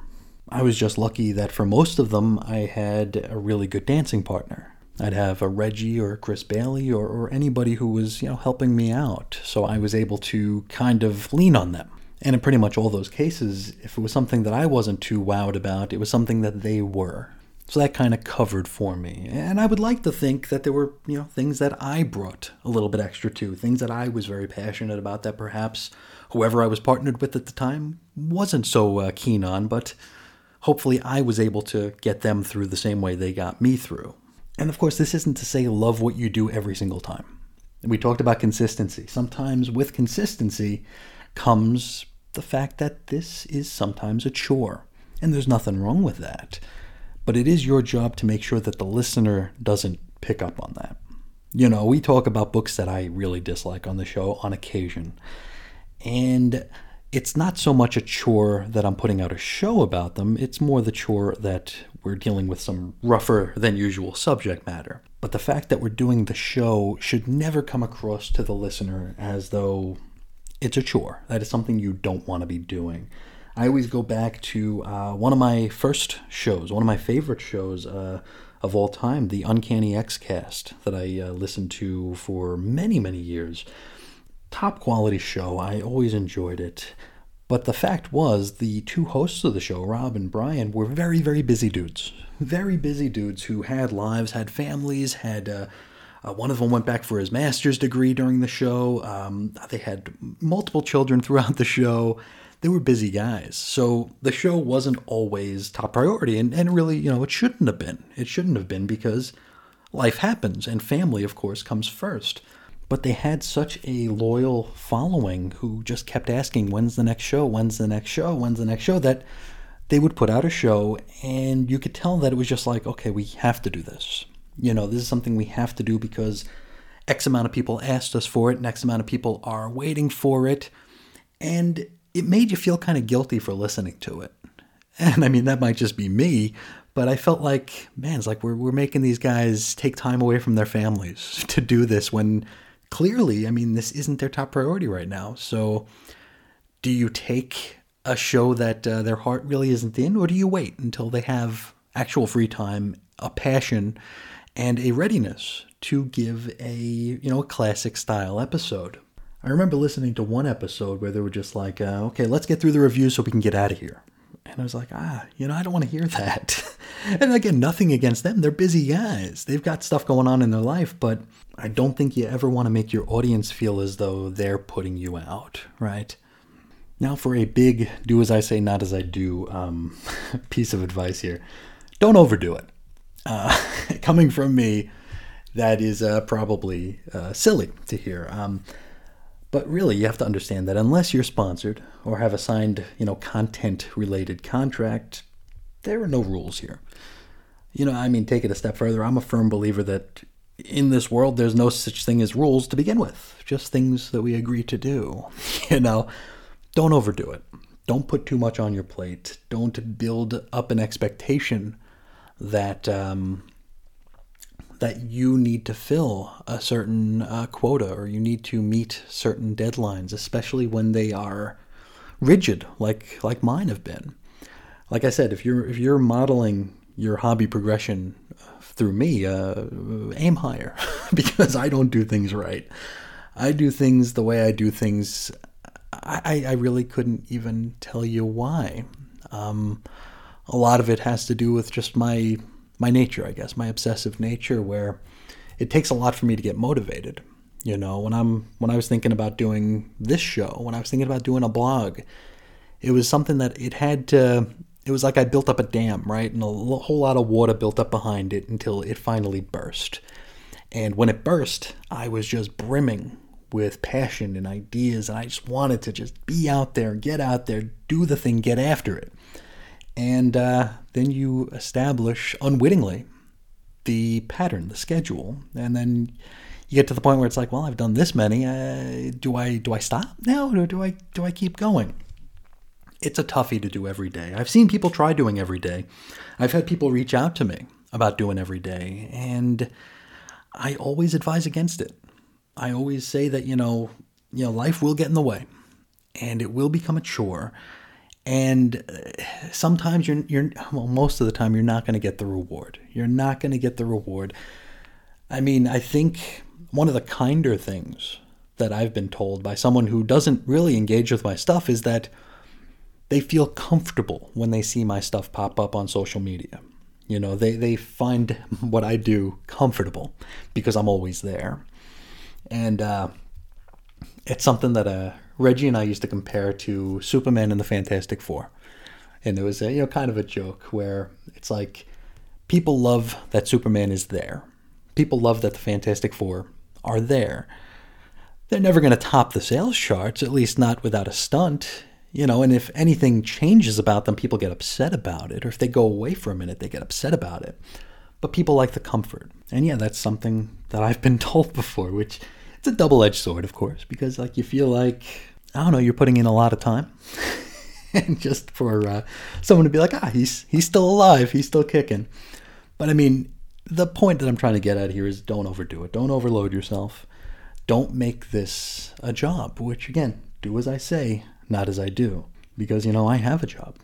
I was just lucky that for most of them I had a really good dancing partner. I'd have a Reggie or a Chris Bailey or, or anybody who was you know helping me out, so I was able to kind of lean on them. And in pretty much all those cases, if it was something that I wasn't too wowed about, it was something that they were. So that kind of covered for me. And I would like to think that there were, you know, things that I brought a little bit extra to, things that I was very passionate about that perhaps whoever I was partnered with at the time wasn't so uh, keen on, but hopefully I was able to get them through the same way they got me through. And of course, this isn't to say love what you do every single time. We talked about consistency. Sometimes with consistency comes the fact that this is sometimes a chore. And there's nothing wrong with that but it is your job to make sure that the listener doesn't pick up on that. You know, we talk about books that I really dislike on the show on occasion. And it's not so much a chore that I'm putting out a show about them, it's more the chore that we're dealing with some rougher than usual subject matter. But the fact that we're doing the show should never come across to the listener as though it's a chore. That is something you don't want to be doing. I always go back to uh, one of my first shows, one of my favorite shows uh, of all time, the Uncanny X Cast, that I uh, listened to for many, many years. Top quality show. I always enjoyed it. But the fact was, the two hosts of the show, Rob and Brian, were very, very busy dudes. Very busy dudes who had lives, had families, had. Uh, uh, one of them went back for his master's degree during the show. Um, they had multiple children throughout the show they were busy guys. So the show wasn't always top priority. And, and really, you know, it shouldn't have been. It shouldn't have been because life happens and family, of course, comes first. But they had such a loyal following who just kept asking, when's the next show? When's the next show? When's the next show? That they would put out a show and you could tell that it was just like, okay, we have to do this. You know, this is something we have to do because X amount of people asked us for it, and X amount of people are waiting for it. And it made you feel kind of guilty for listening to it. And I mean, that might just be me, but I felt like, man, it's like we're, we're making these guys take time away from their families to do this when clearly, I mean, this isn't their top priority right now. So do you take a show that uh, their heart really isn't in, or do you wait until they have actual free time, a passion, and a readiness to give a you know a classic style episode? I remember listening to one episode where they were just like, uh, "Okay, let's get through the review so we can get out of here." And I was like, ah, you know, I don't want to hear that. and again, nothing against them. They're busy guys. They've got stuff going on in their life, but I don't think you ever want to make your audience feel as though they're putting you out, right? Now, for a big do as I say, not as I do um, piece of advice here don't overdo it. Uh, coming from me, that is uh, probably uh, silly to hear. Um, but really, you have to understand that unless you're sponsored or have a signed, you know, content-related contract, there are no rules here. You know, I mean, take it a step further. I'm a firm believer that in this world, there's no such thing as rules to begin with, just things that we agree to do. You know, don't overdo it. Don't put too much on your plate. Don't build up an expectation that um, that you need to fill a certain uh, quota or you need to meet certain deadlines, especially when they are rigid, like like mine have been. Like I said, if you're if you're modeling your hobby progression through me, uh, aim higher because I don't do things right. I do things the way I do things. I, I really couldn't even tell you why. Um, a lot of it has to do with just my my nature, I guess, my obsessive nature, where it takes a lot for me to get motivated. You know, when I'm when I was thinking about doing this show, when I was thinking about doing a blog, it was something that it had to. It was like I built up a dam, right, and a whole lot of water built up behind it until it finally burst. And when it burst, I was just brimming with passion and ideas, and I just wanted to just be out there, get out there, do the thing, get after it and uh, then you establish unwittingly the pattern, the schedule, and then you get to the point where it's like, well, I've done this many. Uh, do I do I stop now, or do I do I keep going? It's a toughie to do every day. I've seen people try doing every day. I've had people reach out to me about doing every day, and I always advise against it. I always say that you know, you know, life will get in the way, and it will become a chore and uh, sometimes you're you're well most of the time you're not going to get the reward. You're not going to get the reward. I mean i think one of the kinder things that i've been told by someone who doesn't really engage with my stuff is that they feel comfortable when they see my stuff pop up on social media. You know they they find what i do comfortable because i'm always there. And uh, it's something that uh, Reggie and I used to compare to Superman and the Fantastic Four. And there was a you know kind of a joke where it's like people love that Superman is there. People love that the Fantastic Four are there. They're never going to top the sales charts, at least not without a stunt. You know, and if anything changes about them, people get upset about it. Or if they go away for a minute, they get upset about it. But people like the comfort. And yeah, that's something that I've been told before, which it's a double edged sword, of course, because like you feel like I don't know, you're putting in a lot of time, and just for uh, someone to be like, ah, he's he's still alive, he's still kicking. But I mean, the point that I'm trying to get at here is don't overdo it. Don't overload yourself. Don't make this a job. Which again, do as I say, not as I do. Because you know, I have a job.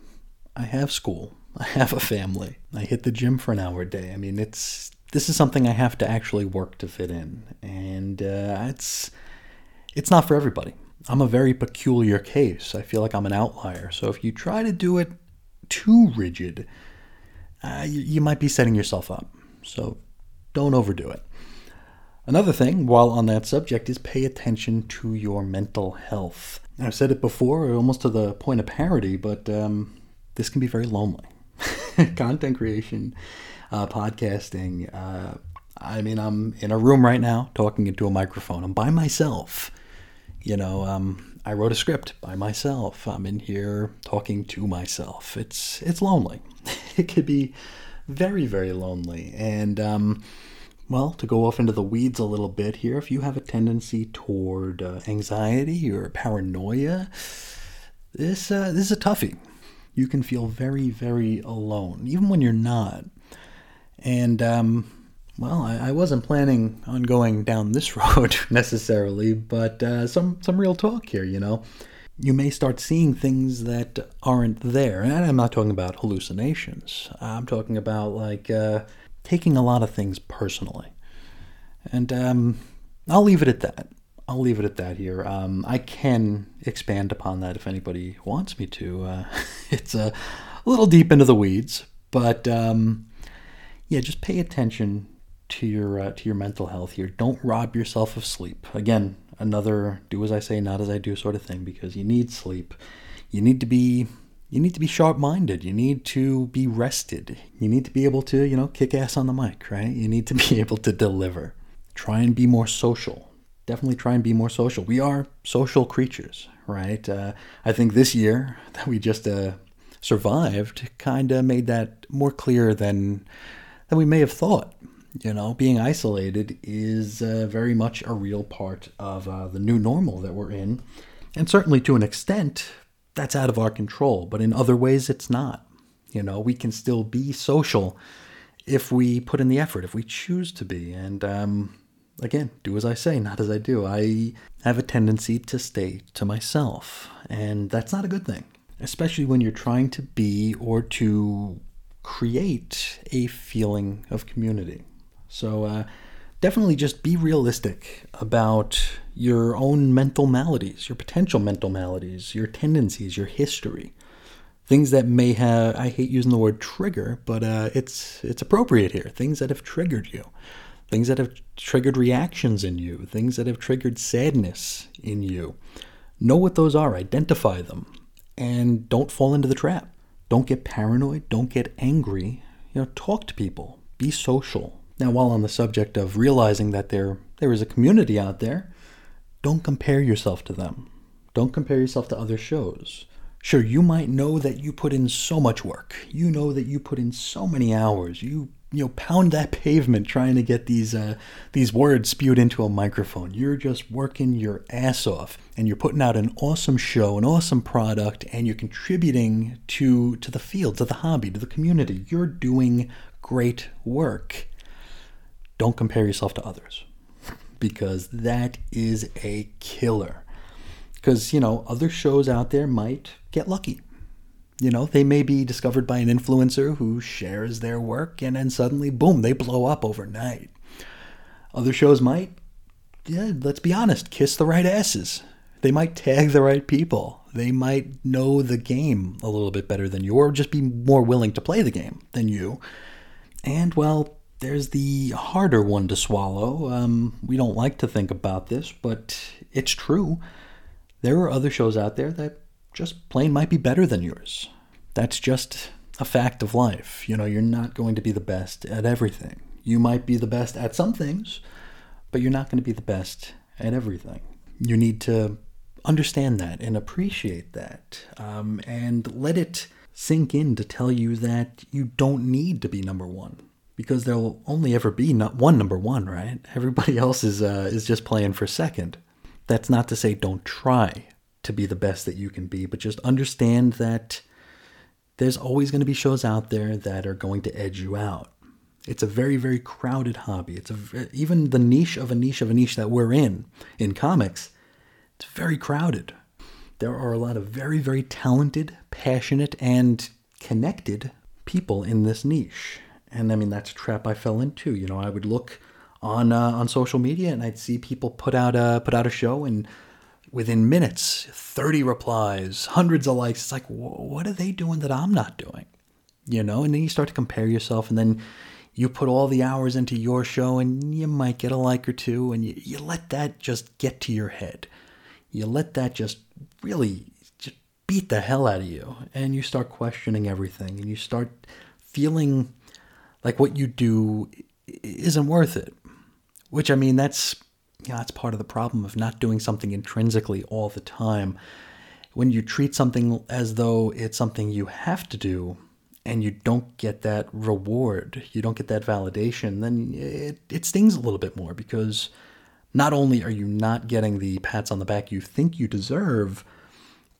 I have school. I have a family. I hit the gym for an hour a day. I mean, it's this is something I have to actually work to fit in, and uh, it's it's not for everybody. I'm a very peculiar case. I feel like I'm an outlier. So if you try to do it too rigid, uh, you, you might be setting yourself up. So don't overdo it. Another thing, while on that subject, is pay attention to your mental health. I've said it before, almost to the point of parody, but um, this can be very lonely. Content creation uh, podcasting. Uh, I mean, I'm in a room right now talking into a microphone. I'm by myself. You know, um, I wrote a script by myself. I'm in here talking to myself. It's it's lonely. it could be very very lonely, and um, well, to go off into the weeds a little bit here, if you have a tendency toward uh, anxiety or paranoia, this uh, this is a toughie. You can feel very, very alone, even when you're not. And um, well, I, I, wasn't planning on going down this road necessarily, but uh, some some real talk here. You know, you may start seeing things that aren't there, and I'm not talking about hallucinations. I'm talking about like uh, taking a lot of things personally. And um, I'll leave it at that. I'll leave it at that here. Um, I can expand upon that if anybody wants me to. Uh, it's a little deep into the weeds, but um, yeah, just pay attention to your uh, to your mental health here. Don't rob yourself of sleep. Again, another do as I say, not as I do sort of thing because you need sleep. You need to be you need to be sharp-minded. You need to be rested. You need to be able to, you know, kick ass on the mic, right? You need to be able to deliver. Try and be more social. Definitely try and be more social. We are social creatures, right? Uh, I think this year that we just uh, survived kind of made that more clear than than we may have thought. You know, being isolated is uh, very much a real part of uh, the new normal that we're in. And certainly to an extent, that's out of our control. But in other ways, it's not. You know, we can still be social if we put in the effort, if we choose to be. And um, again, do as I say, not as I do. I have a tendency to stay to myself. And that's not a good thing, especially when you're trying to be or to create a feeling of community. So uh, definitely just be realistic about your own mental maladies, your potential mental maladies, your tendencies, your history. Things that may have, I hate using the word trigger, but uh, it's, it's appropriate here. Things that have triggered you, things that have triggered reactions in you, things that have triggered sadness in you. Know what those are, identify them, and don't fall into the trap. Don't get paranoid. Don't get angry. You know, talk to people. Be social. Now, while on the subject of realizing that there there is a community out there, don't compare yourself to them. Don't compare yourself to other shows. Sure, you might know that you put in so much work. You know that you put in so many hours. You you know pound that pavement trying to get these uh, these words spewed into a microphone. You're just working your ass off, and you're putting out an awesome show, an awesome product, and you're contributing to to the field, to the hobby, to the community. You're doing great work. Don't compare yourself to others, because that is a killer. Because you know other shows out there might get lucky you know, they may be discovered by an influencer who shares their work and then suddenly, boom, they blow up overnight. Other shows might, yeah, let's be honest, kiss the right asses. They might tag the right people. They might know the game a little bit better than you, or just be more willing to play the game than you. And, well, there's the harder one to swallow. Um, we don't like to think about this, but it's true. There are other shows out there that just plain might be better than yours. That's just a fact of life. You know, you're not going to be the best at everything. You might be the best at some things, but you're not going to be the best at everything. You need to understand that and appreciate that um, and let it sink in to tell you that you don't need to be number one because there will only ever be not one number one, right? Everybody else is uh, is just playing for second. That's not to say don't try to be the best that you can be, but just understand that there's always going to be shows out there that are going to edge you out. It's a very, very crowded hobby. It's a, even the niche of a niche of a niche that we're in, in comics, it's very crowded. There are a lot of very, very talented, passionate, and connected people in this niche. And I mean, that's a trap I fell into. You know, I would look on uh, on social media and I'd see people put out a put out a show and within minutes, 30 replies, hundreds of likes. It's like, what are they doing that I'm not doing? You know, and then you start to compare yourself, and then you put all the hours into your show, and you might get a like or two, and you, you let that just get to your head. You let that just really just beat the hell out of you, and you start questioning everything, and you start feeling like what you do isn't worth it. Which, I mean, that's you know, that's part of the problem of not doing something intrinsically all the time. When you treat something as though it's something you have to do, and you don't get that reward, you don't get that validation, then it, it stings a little bit more because not only are you not getting the pats on the back you think you deserve,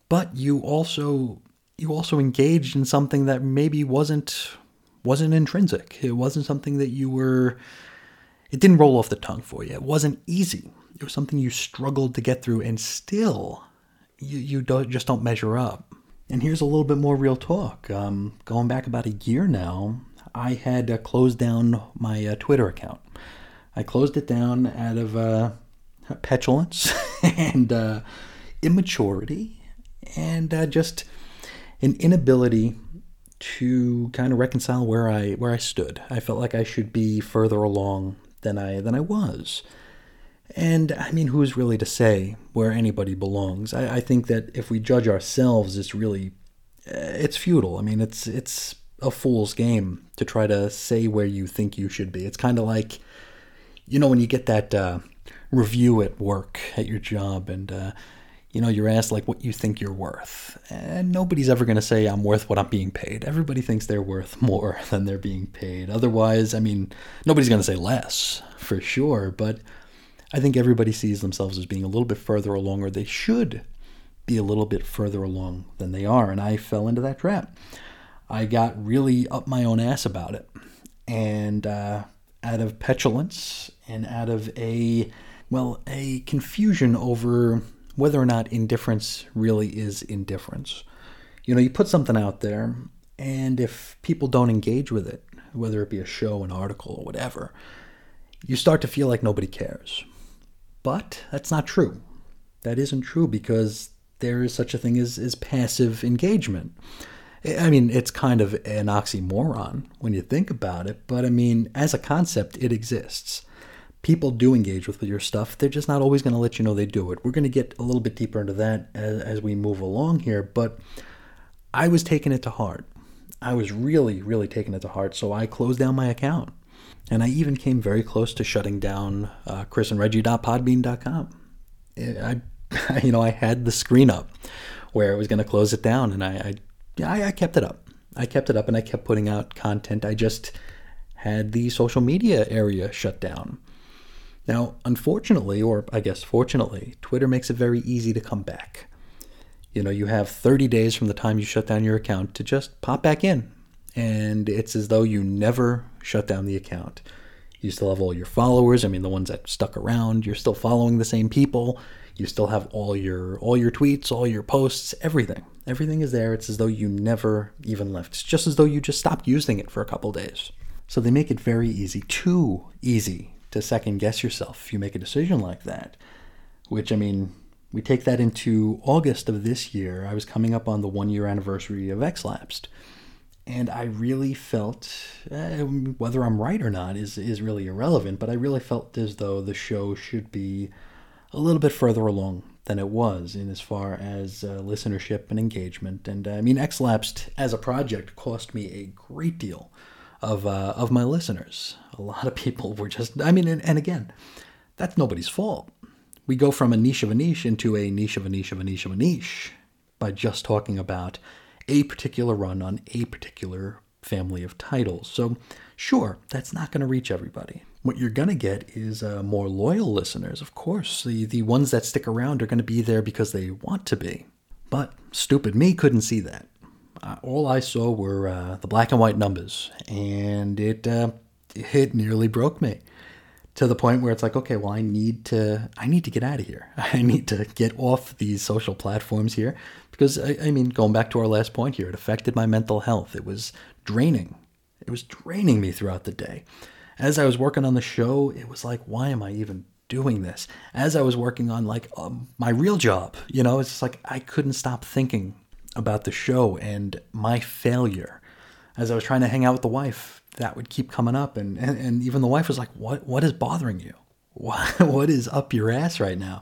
but you also you also engaged in something that maybe wasn't wasn't intrinsic. It wasn't something that you were it didn't roll off the tongue for you. It wasn't easy. It was something you struggled to get through and still you you don't just don't measure up. And here's a little bit more real talk. Um, going back about a year now, I had uh, closed down my uh, Twitter account. I closed it down out of uh, petulance and uh, immaturity and uh, just an inability to kind of reconcile where I where I stood. I felt like I should be further along than I than I was. And I mean, who's really to say where anybody belongs? I, I think that if we judge ourselves, it's really it's futile. I mean, it's it's a fool's game to try to say where you think you should be. It's kind of like, you know, when you get that uh, review at work at your job, and uh, you know you're asked like what you think you're worth, and nobody's ever going to say I'm worth what I'm being paid. Everybody thinks they're worth more than they're being paid. Otherwise, I mean, nobody's going to say less for sure, but I think everybody sees themselves as being a little bit further along, or they should be a little bit further along than they are. And I fell into that trap. I got really up my own ass about it. And uh, out of petulance and out of a, well, a confusion over whether or not indifference really is indifference. You know, you put something out there, and if people don't engage with it, whether it be a show, an article, or whatever, you start to feel like nobody cares. But that's not true. That isn't true because there is such a thing as, as passive engagement. I mean, it's kind of an oxymoron when you think about it, but I mean, as a concept, it exists. People do engage with your stuff. They're just not always going to let you know they do it. We're going to get a little bit deeper into that as, as we move along here, but I was taking it to heart. I was really, really taking it to heart, so I closed down my account. And I even came very close to shutting down uh, chrisandreggie.podbean.com. I, you know, I had the screen up where it was going to close it down, and I, I, I kept it up. I kept it up, and I kept putting out content. I just had the social media area shut down. Now, unfortunately, or I guess fortunately, Twitter makes it very easy to come back. You know, you have 30 days from the time you shut down your account to just pop back in and it's as though you never shut down the account. You still have all your followers. I mean, the ones that stuck around. You're still following the same people. You still have all your all your tweets, all your posts, everything. Everything is there. It's as though you never even left. It's just as though you just stopped using it for a couple days. So they make it very easy, too easy to second guess yourself if you make a decision like that. Which I mean, we take that into August of this year. I was coming up on the one year anniversary of X Lapsed and I really felt uh, whether I'm right or not is is really irrelevant, but I really felt as though the show should be a little bit further along than it was in as far as uh, listenership and engagement. And uh, I mean, X Lapsed as a project cost me a great deal of uh, of my listeners. A lot of people were just, I mean, and, and again, that's nobody's fault. We go from a niche of a niche into a niche of a niche of a niche of a niche by just talking about a particular run on a particular family of titles. So, sure, that's not going to reach everybody. What you're going to get is uh, more loyal listeners, of course. The, the ones that stick around are going to be there because they want to be. But stupid me couldn't see that. Uh, all I saw were uh, the black and white numbers, and it uh, it nearly broke me to the point where it's like, okay, well, I need to, I need to get out of here. I need to get off these social platforms here because I, I, mean, going back to our last point here, it affected my mental health. It was draining. It was draining me throughout the day. As I was working on the show, it was like, why am I even doing this? As I was working on like um, my real job, you know, it's just like I couldn't stop thinking about the show and my failure. As I was trying to hang out with the wife, that would keep coming up, and and, and even the wife was like, "What what is bothering you? What what is up your ass right now?"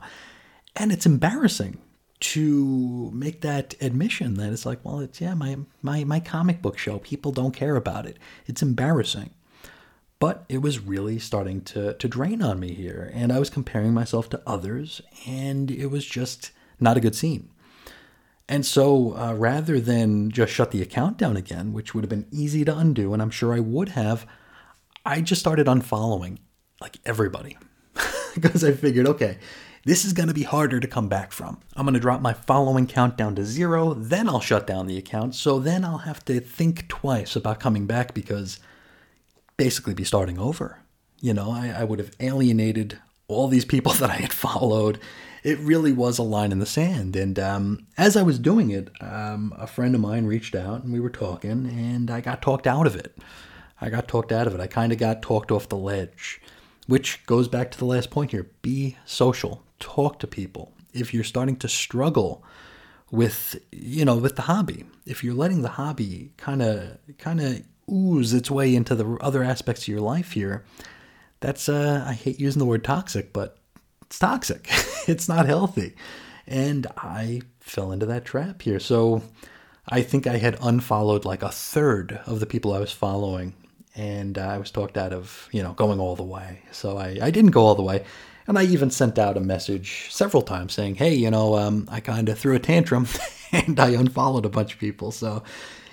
And it's embarrassing to make that admission that it's like, well, it's yeah, my my my comic book show. People don't care about it. It's embarrassing. But it was really starting to to drain on me here, and I was comparing myself to others, and it was just not a good scene. And so uh, rather than just shut the account down again, which would have been easy to undo, and I'm sure I would have, I just started unfollowing like everybody because I figured, okay, this is going to be harder to come back from. I'm going to drop my following count down to zero, then I'll shut down the account. So then I'll have to think twice about coming back because basically be starting over. You know, I, I would have alienated all these people that I had followed. It really was a line in the sand. And um, as I was doing it, um, a friend of mine reached out and we were talking, and I got talked out of it. I got talked out of it. I kind of got talked off the ledge, which goes back to the last point here be social, talk to people. If you're starting to struggle with, you know, with the hobby, if you're letting the hobby kind of, kind of ooze its way into the other aspects of your life here, that's, uh, I hate using the word toxic, but it's toxic. it's not healthy. And I fell into that trap here. So I think I had unfollowed like a third of the people I was following. And uh, I was talked out of, you know, going all the way. So I, I didn't go all the way. And I even sent out a message several times saying, hey, you know, um, I kind of threw a tantrum and I unfollowed a bunch of people. So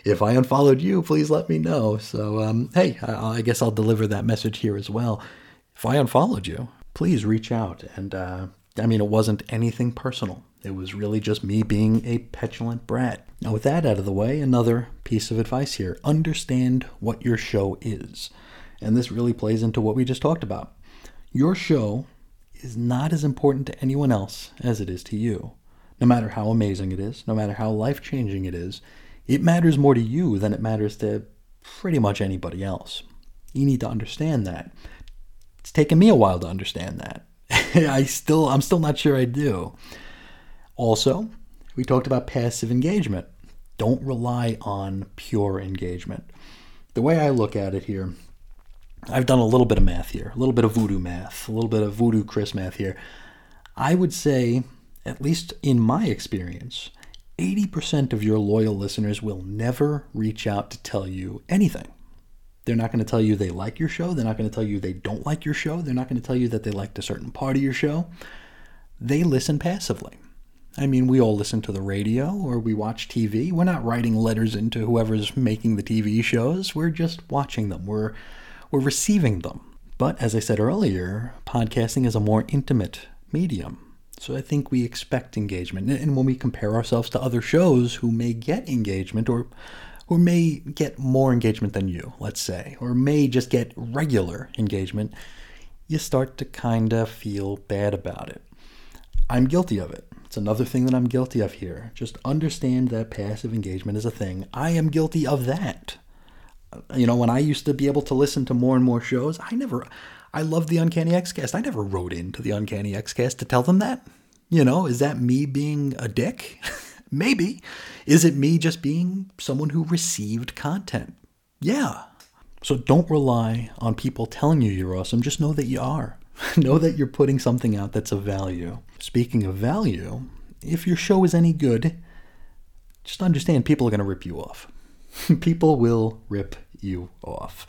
if I unfollowed you, please let me know. So, um, hey, I, I, guess I'll deliver that message here as well. If I unfollowed you, please reach out. And uh, I mean, it wasn't anything personal. It was really just me being a petulant brat. Now, with that out of the way, another piece of advice here understand what your show is. And this really plays into what we just talked about. Your show is not as important to anyone else as it is to you. No matter how amazing it is, no matter how life changing it is, it matters more to you than it matters to pretty much anybody else. You need to understand that. It's taken me a while to understand that. I still I'm still not sure I do. Also, we talked about passive engagement. Don't rely on pure engagement. The way I look at it here I've done a little bit of math here, a little bit of voodoo math, a little bit of voodoo Chris math here. I would say, at least in my experience, 80% of your loyal listeners will never reach out to tell you anything. They're not going to tell you they like your show. They're not going to tell you they don't like your show. They're not going to tell you that they liked a certain part of your show. They listen passively. I mean, we all listen to the radio or we watch TV. We're not writing letters into whoever's making the TV shows. We're just watching them. We're we're receiving them. But as I said earlier, podcasting is a more intimate medium. So I think we expect engagement. And when we compare ourselves to other shows who may get engagement or who may get more engagement than you, let's say, or may just get regular engagement, you start to kind of feel bad about it. I'm guilty of it. It's another thing that I'm guilty of here. Just understand that passive engagement is a thing. I am guilty of that you know, when I used to be able to listen to more and more shows, I never, I love the Uncanny Xcast. I never wrote into the Uncanny Xcast to tell them that. You know, is that me being a dick? Maybe. Is it me just being someone who received content? Yeah. So don't rely on people telling you you're awesome. Just know that you are. know that you're putting something out that's of value. Speaking of value, if your show is any good, just understand people are going to rip you off. people will rip you off.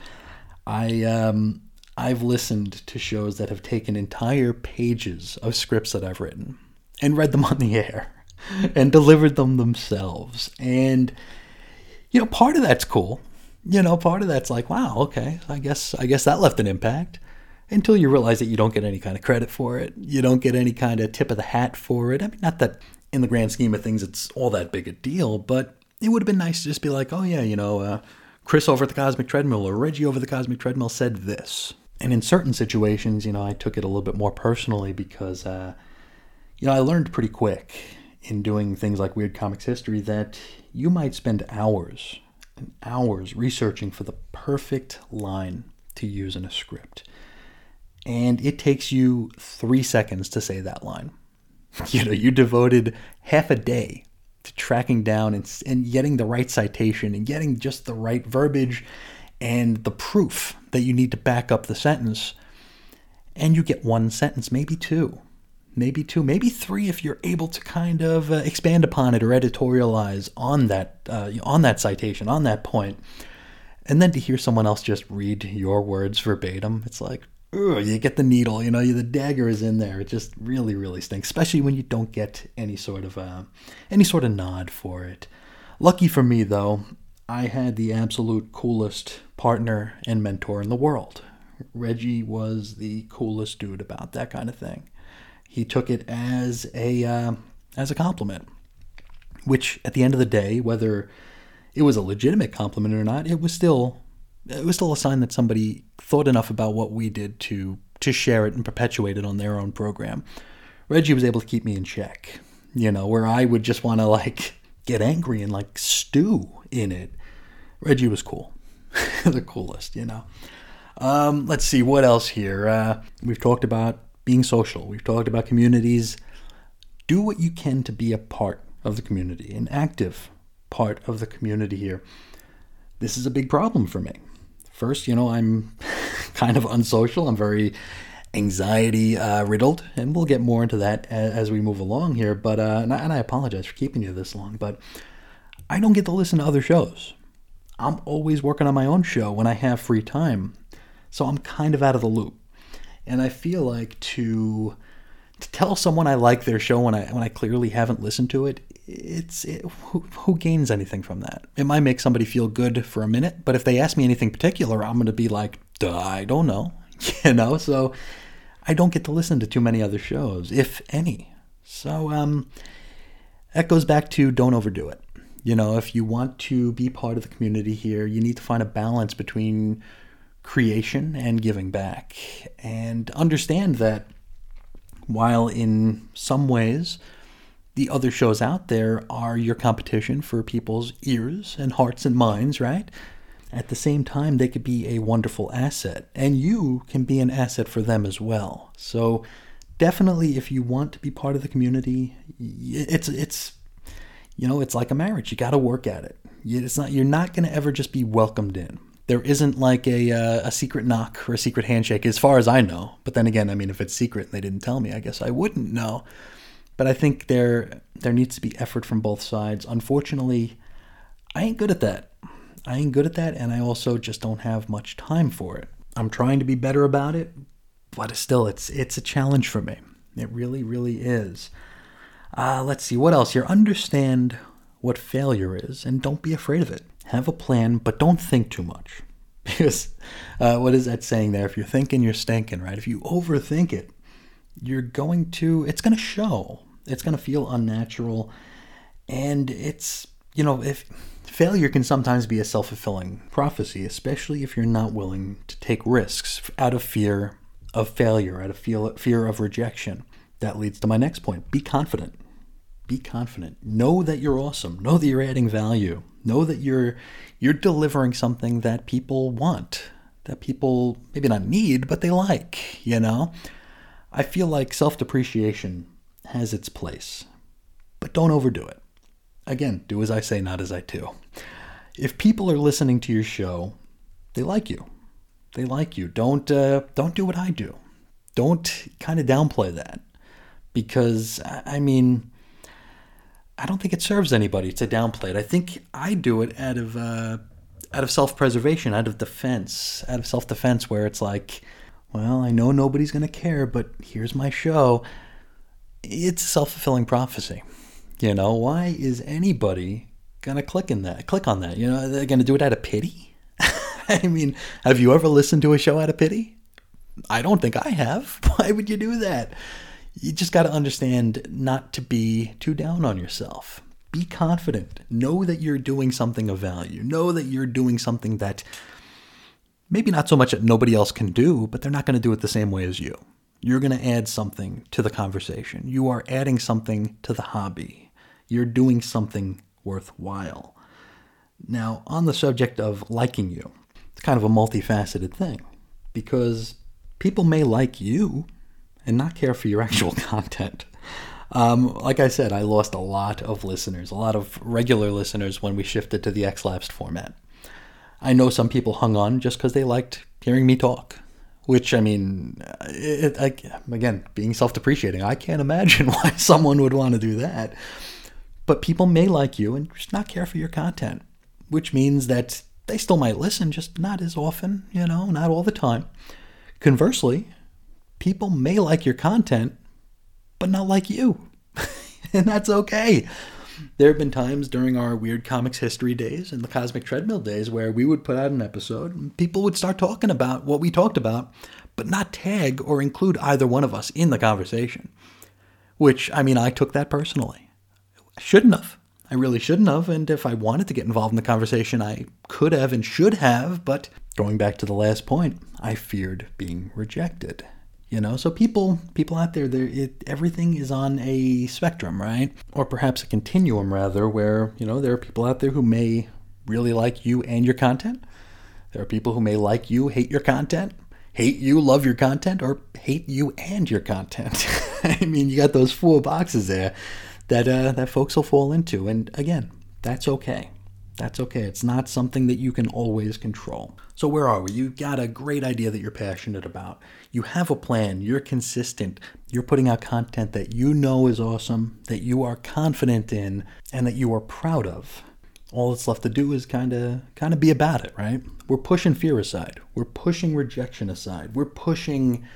I um, I've listened to shows that have taken entire pages of scripts that I've written and read them on the air and delivered them themselves. And you know, part of that's cool. You know, part of that's like, wow, okay, I guess I guess that left an impact. Until you realize that you don't get any kind of credit for it, you don't get any kind of tip of the hat for it. I mean, not that in the grand scheme of things it's all that big a deal, but it would have been nice to just be like, oh yeah, you know, uh, Chris over at the Cosmic Treadmill or Reggie over the Cosmic Treadmill said this. And in certain situations, you know, I took it a little bit more personally because, uh, you know, I learned pretty quick in doing things like Weird Comics History that you might spend hours and hours researching for the perfect line to use in a script. And it takes you three seconds to say that line. You know, you devoted half a day to tracking down and, and getting the right citation and getting just the right verbiage and the proof that you need to back up the sentence. And you get one sentence, maybe two, maybe two, maybe three if you're able to kind of uh, expand upon it or editorialize on that uh, on that citation, on that point. And then to hear someone else just read your words verbatim, it's like, ugh, you get the needle, you know, the dagger is in there. It just really, really stinks, especially when you don't get any sort of uh, any sort of nod for it. Lucky for me, though, I had the absolute coolest partner and mentor in the world. Reggie was the coolest dude about that kind of thing. He took it as a uh, as a compliment, which at the end of the day, whether it was a legitimate compliment or not, it was still it was still a sign that somebody thought enough about what we did to to share it and perpetuate it on their own program. Reggie was able to keep me in check, you know, where I would just want to like get angry and like stew in it. Reggie was cool, the coolest, you know. Um, let's see what else here. Uh, we've talked about being social. We've talked about communities. Do what you can to be a part of the community, an active part of the community here. This is a big problem for me. First, you know, I'm kind of unsocial. I'm very anxiety uh, riddled, and we'll get more into that as, as we move along here. But uh, and, I, and I apologize for keeping you this long, but I don't get to listen to other shows. I'm always working on my own show when I have free time, so I'm kind of out of the loop. And I feel like to to tell someone I like their show when I when I clearly haven't listened to it it's it, who, who, gains anything from that? It might make somebody feel good for a minute, but if they ask me anything particular, I'm going to be like, I don't know, you know. So I don't get to listen to too many other shows, if any. So um, that goes back to don't overdo it. You know, if you want to be part of the community here, you need to find a balance between creation and giving back, and understand that while in some ways the other shows out there are your competition for people's ears and hearts and minds, right? At the same time, they could be a wonderful asset, and you can be an asset for them as well. So, definitely, if you want to be part of the community, it's it's you know it's like a marriage. You got to work at it. It's not you're not going to ever just be welcomed in. There isn't like a uh, a secret knock or a secret handshake, as far as I know. But then again, I mean, if it's secret and they didn't tell me, I guess I wouldn't know. But I think there there needs to be effort from both sides. Unfortunately, I ain't good at that. I ain't good at that, and I also just don't have much time for it. I'm trying to be better about it, but still, it's it's a challenge for me. It really, really is. Uh, let's see what else here. Understand what failure is, and don't be afraid of it. Have a plan, but don't think too much. Because uh, what is that saying there? If you're thinking, you're stinking, right? If you overthink it, you're going to. It's going to show it's going to feel unnatural. And it's, you know, if failure can sometimes be a self fulfilling prophecy, especially if you're not willing to take risks out of fear of failure, out of fear of rejection. That leads to my next point be confident. Be confident. Know that you're awesome. Know that you're adding value. Know that you're you're delivering something that people want, that people maybe not need, but they like, you know? I feel like self depreciation has its place, but don't overdo it. Again, do as I say, not as I do. If people are listening to your show, they like you. They like you. Don't uh, don't do what I do. Don't kind of downplay that because I mean, I don't think it serves anybody to downplay it. I think I do it out of uh, out of self preservation, out of defense, out of self defense, where it's like, well, I know nobody's going to care, but here's my show it's a self-fulfilling prophecy. You know, why is anybody gonna click in that? Click on that? You know, they're gonna do it out of pity. I mean, have you ever listened to a show out of pity? I don't think I have. Why would you do that? You just got to understand not to be too down on yourself. Be confident. Know that you're doing something of value. Know that you're doing something that maybe not so much that nobody else can do, but they're not going to do it the same way as you. You're going to add something to the conversation. You are adding something to the hobby. You're doing something worthwhile. Now, on the subject of liking you, it's kind of a multifaceted thing because people may like you and not care for your actual content. Um, like I said, I lost a lot of listeners, a lot of regular listeners when we shifted to the X Lapsed format. I know some people hung on just because they liked hearing me talk. Which I mean, it, I, again, being self-depreciating, I can't imagine why someone would want to do that. But people may like you and just not care for your content, which means that they still might listen, just not as often, you know, not all the time. Conversely, people may like your content, but not like you. and that's okay. There have been times during our weird comics history days and the cosmic treadmill days where we would put out an episode and people would start talking about what we talked about, but not tag or include either one of us in the conversation. Which, I mean, I took that personally. I shouldn't have. I really shouldn't have. And if I wanted to get involved in the conversation, I could have and should have. But going back to the last point, I feared being rejected. You know, so people people out there, there it, everything is on a spectrum, right? Or perhaps a continuum, rather, where you know there are people out there who may really like you and your content. There are people who may like you, hate your content, hate you, love your content, or hate you and your content. I mean, you got those four boxes there that uh, that folks will fall into, and again, that's okay. That's okay. It's not something that you can always control. So, where are we? You've got a great idea that you're passionate about. You have a plan. You're consistent. You're putting out content that you know is awesome, that you are confident in, and that you are proud of. All that's left to do is kind of kind of be about it, right? We're pushing fear aside. We're pushing rejection aside. We're pushing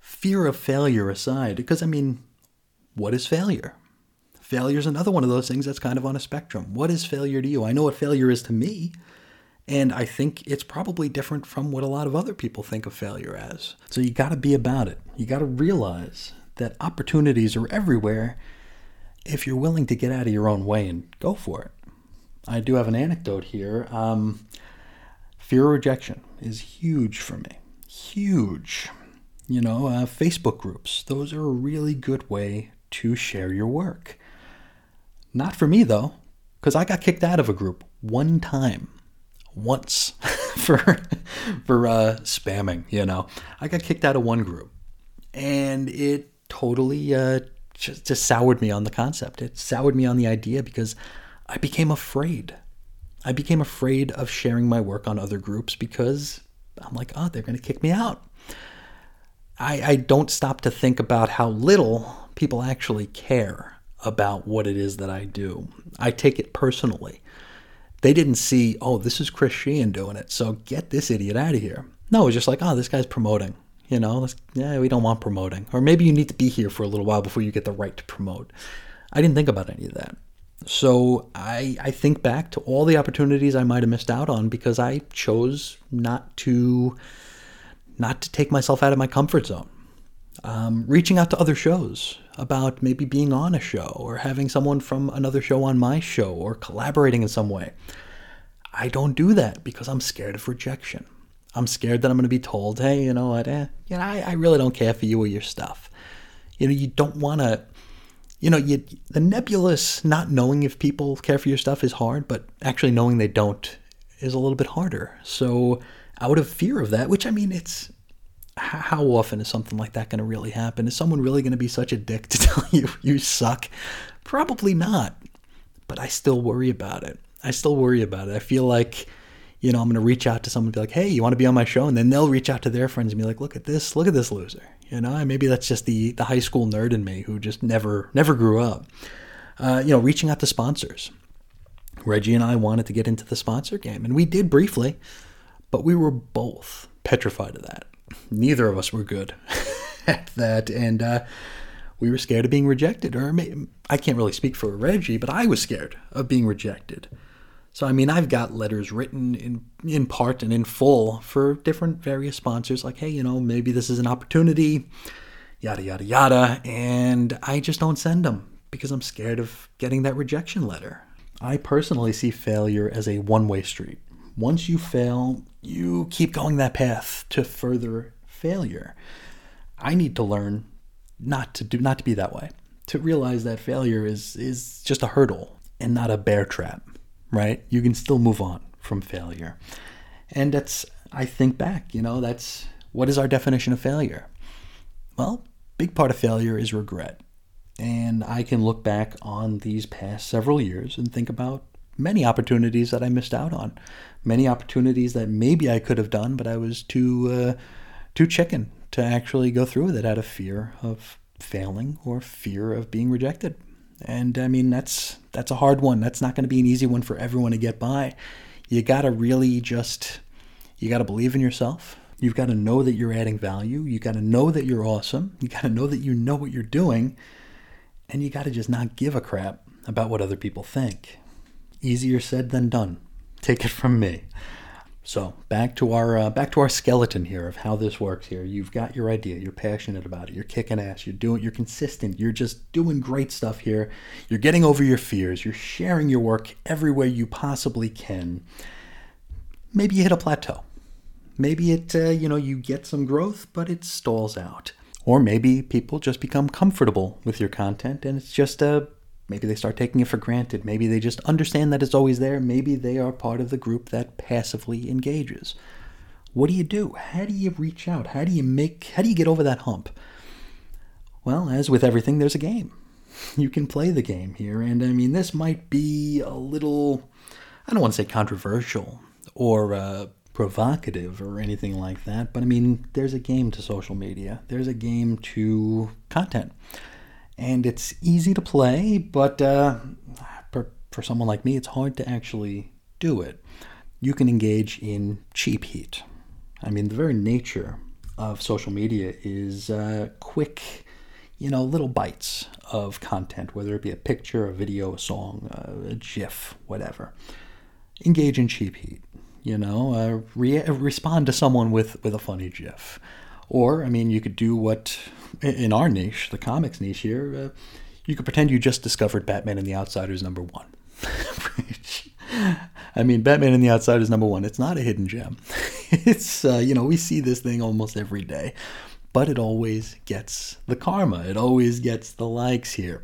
fear of failure aside because I mean, what is failure? Failure is another one of those things that's kind of on a spectrum. What is failure to you? I know what failure is to me, and I think it's probably different from what a lot of other people think of failure as. So you got to be about it. You got to realize that opportunities are everywhere if you're willing to get out of your own way and go for it. I do have an anecdote here. Um, fear of rejection is huge for me. Huge. You know, uh, Facebook groups, those are a really good way to share your work. Not for me though, because I got kicked out of a group one time, once for for uh, spamming. You know, I got kicked out of one group, and it totally uh, just, just soured me on the concept. It soured me on the idea because I became afraid. I became afraid of sharing my work on other groups because I'm like, oh, they're going to kick me out. I, I don't stop to think about how little people actually care about what it is that I do. I take it personally. They didn't see, oh, this is Chris Sheehan doing it, so get this idiot out of here. No, it's just like, oh, this guy's promoting. You know, yeah, we don't want promoting. Or maybe you need to be here for a little while before you get the right to promote. I didn't think about any of that. So I, I think back to all the opportunities I might have missed out on because I chose not to not to take myself out of my comfort zone. Um, reaching out to other shows, about maybe being on a show or having someone from another show on my show or collaborating in some way. I don't do that because I'm scared of rejection. I'm scared that I'm going to be told, hey, you know what, eh, you know, I, I really don't care for you or your stuff. You know, you don't want to, you know, you, the nebulous not knowing if people care for your stuff is hard, but actually knowing they don't is a little bit harder. So, out of fear of that, which I mean, it's how often is something like that going to really happen? Is someone really going to be such a dick to tell you you suck? Probably not. But I still worry about it. I still worry about it. I feel like, you know, I'm going to reach out to someone and be like, hey, you want to be on my show? And then they'll reach out to their friends and be like, look at this, look at this loser. You know, maybe that's just the, the high school nerd in me who just never, never grew up. Uh, you know, reaching out to sponsors. Reggie and I wanted to get into the sponsor game, and we did briefly, but we were both petrified of that neither of us were good at that, and uh, we were scared of being rejected. Or I can't really speak for Reggie, but I was scared of being rejected. So I mean, I've got letters written in in part and in full for different various sponsors, like, hey, you know, maybe this is an opportunity, yada yada yada, and I just don't send them because I'm scared of getting that rejection letter. I personally see failure as a one-way street. Once you fail, you keep going that path to further failure. I need to learn not to do not to be that way. To realize that failure is is just a hurdle and not a bear trap, right? You can still move on from failure. And that's I think back, you know, that's what is our definition of failure? Well, big part of failure is regret. And I can look back on these past several years and think about many opportunities that I missed out on, many opportunities that maybe I could have done, but I was too uh, too chicken to actually go through with it out of fear of failing or fear of being rejected. And I mean that's that's a hard one. That's not going to be an easy one for everyone to get by. You got to really just you got to believe in yourself, You've got to know that you're adding value. You got to know that you're awesome. You got to know that you know what you're doing. And you got to just not give a crap about what other people think. Easier said than done. Take it from me. So back to our uh, back to our skeleton here of how this works. Here, you've got your idea. You're passionate about it. You're kicking ass. You're doing. You're consistent. You're just doing great stuff here. You're getting over your fears. You're sharing your work everywhere you possibly can. Maybe you hit a plateau. Maybe it uh, you know you get some growth, but it stalls out. Or maybe people just become comfortable with your content, and it's just a Maybe they start taking it for granted. Maybe they just understand that it's always there. Maybe they are part of the group that passively engages. What do you do? How do you reach out? How do you make how do you get over that hump? Well, as with everything, there's a game. You can play the game here, and I mean this might be a little I don't want to say controversial or uh, provocative or anything like that, but I mean there's a game to social media. There's a game to content and it's easy to play, but uh, for, for someone like me, it's hard to actually do it. You can engage in cheap heat. I mean, the very nature of social media is uh, quick, you know, little bites of content, whether it be a picture, a video, a song, uh, a GIF, whatever. Engage in cheap heat. You know, uh, re- respond to someone with, with a funny GIF. Or, I mean, you could do what in our niche, the comics niche here, uh, you could pretend you just discovered Batman and the Outsiders number one. I mean, Batman and the Outsiders number one. It's not a hidden gem. it's uh, you know we see this thing almost every day, but it always gets the karma. It always gets the likes here.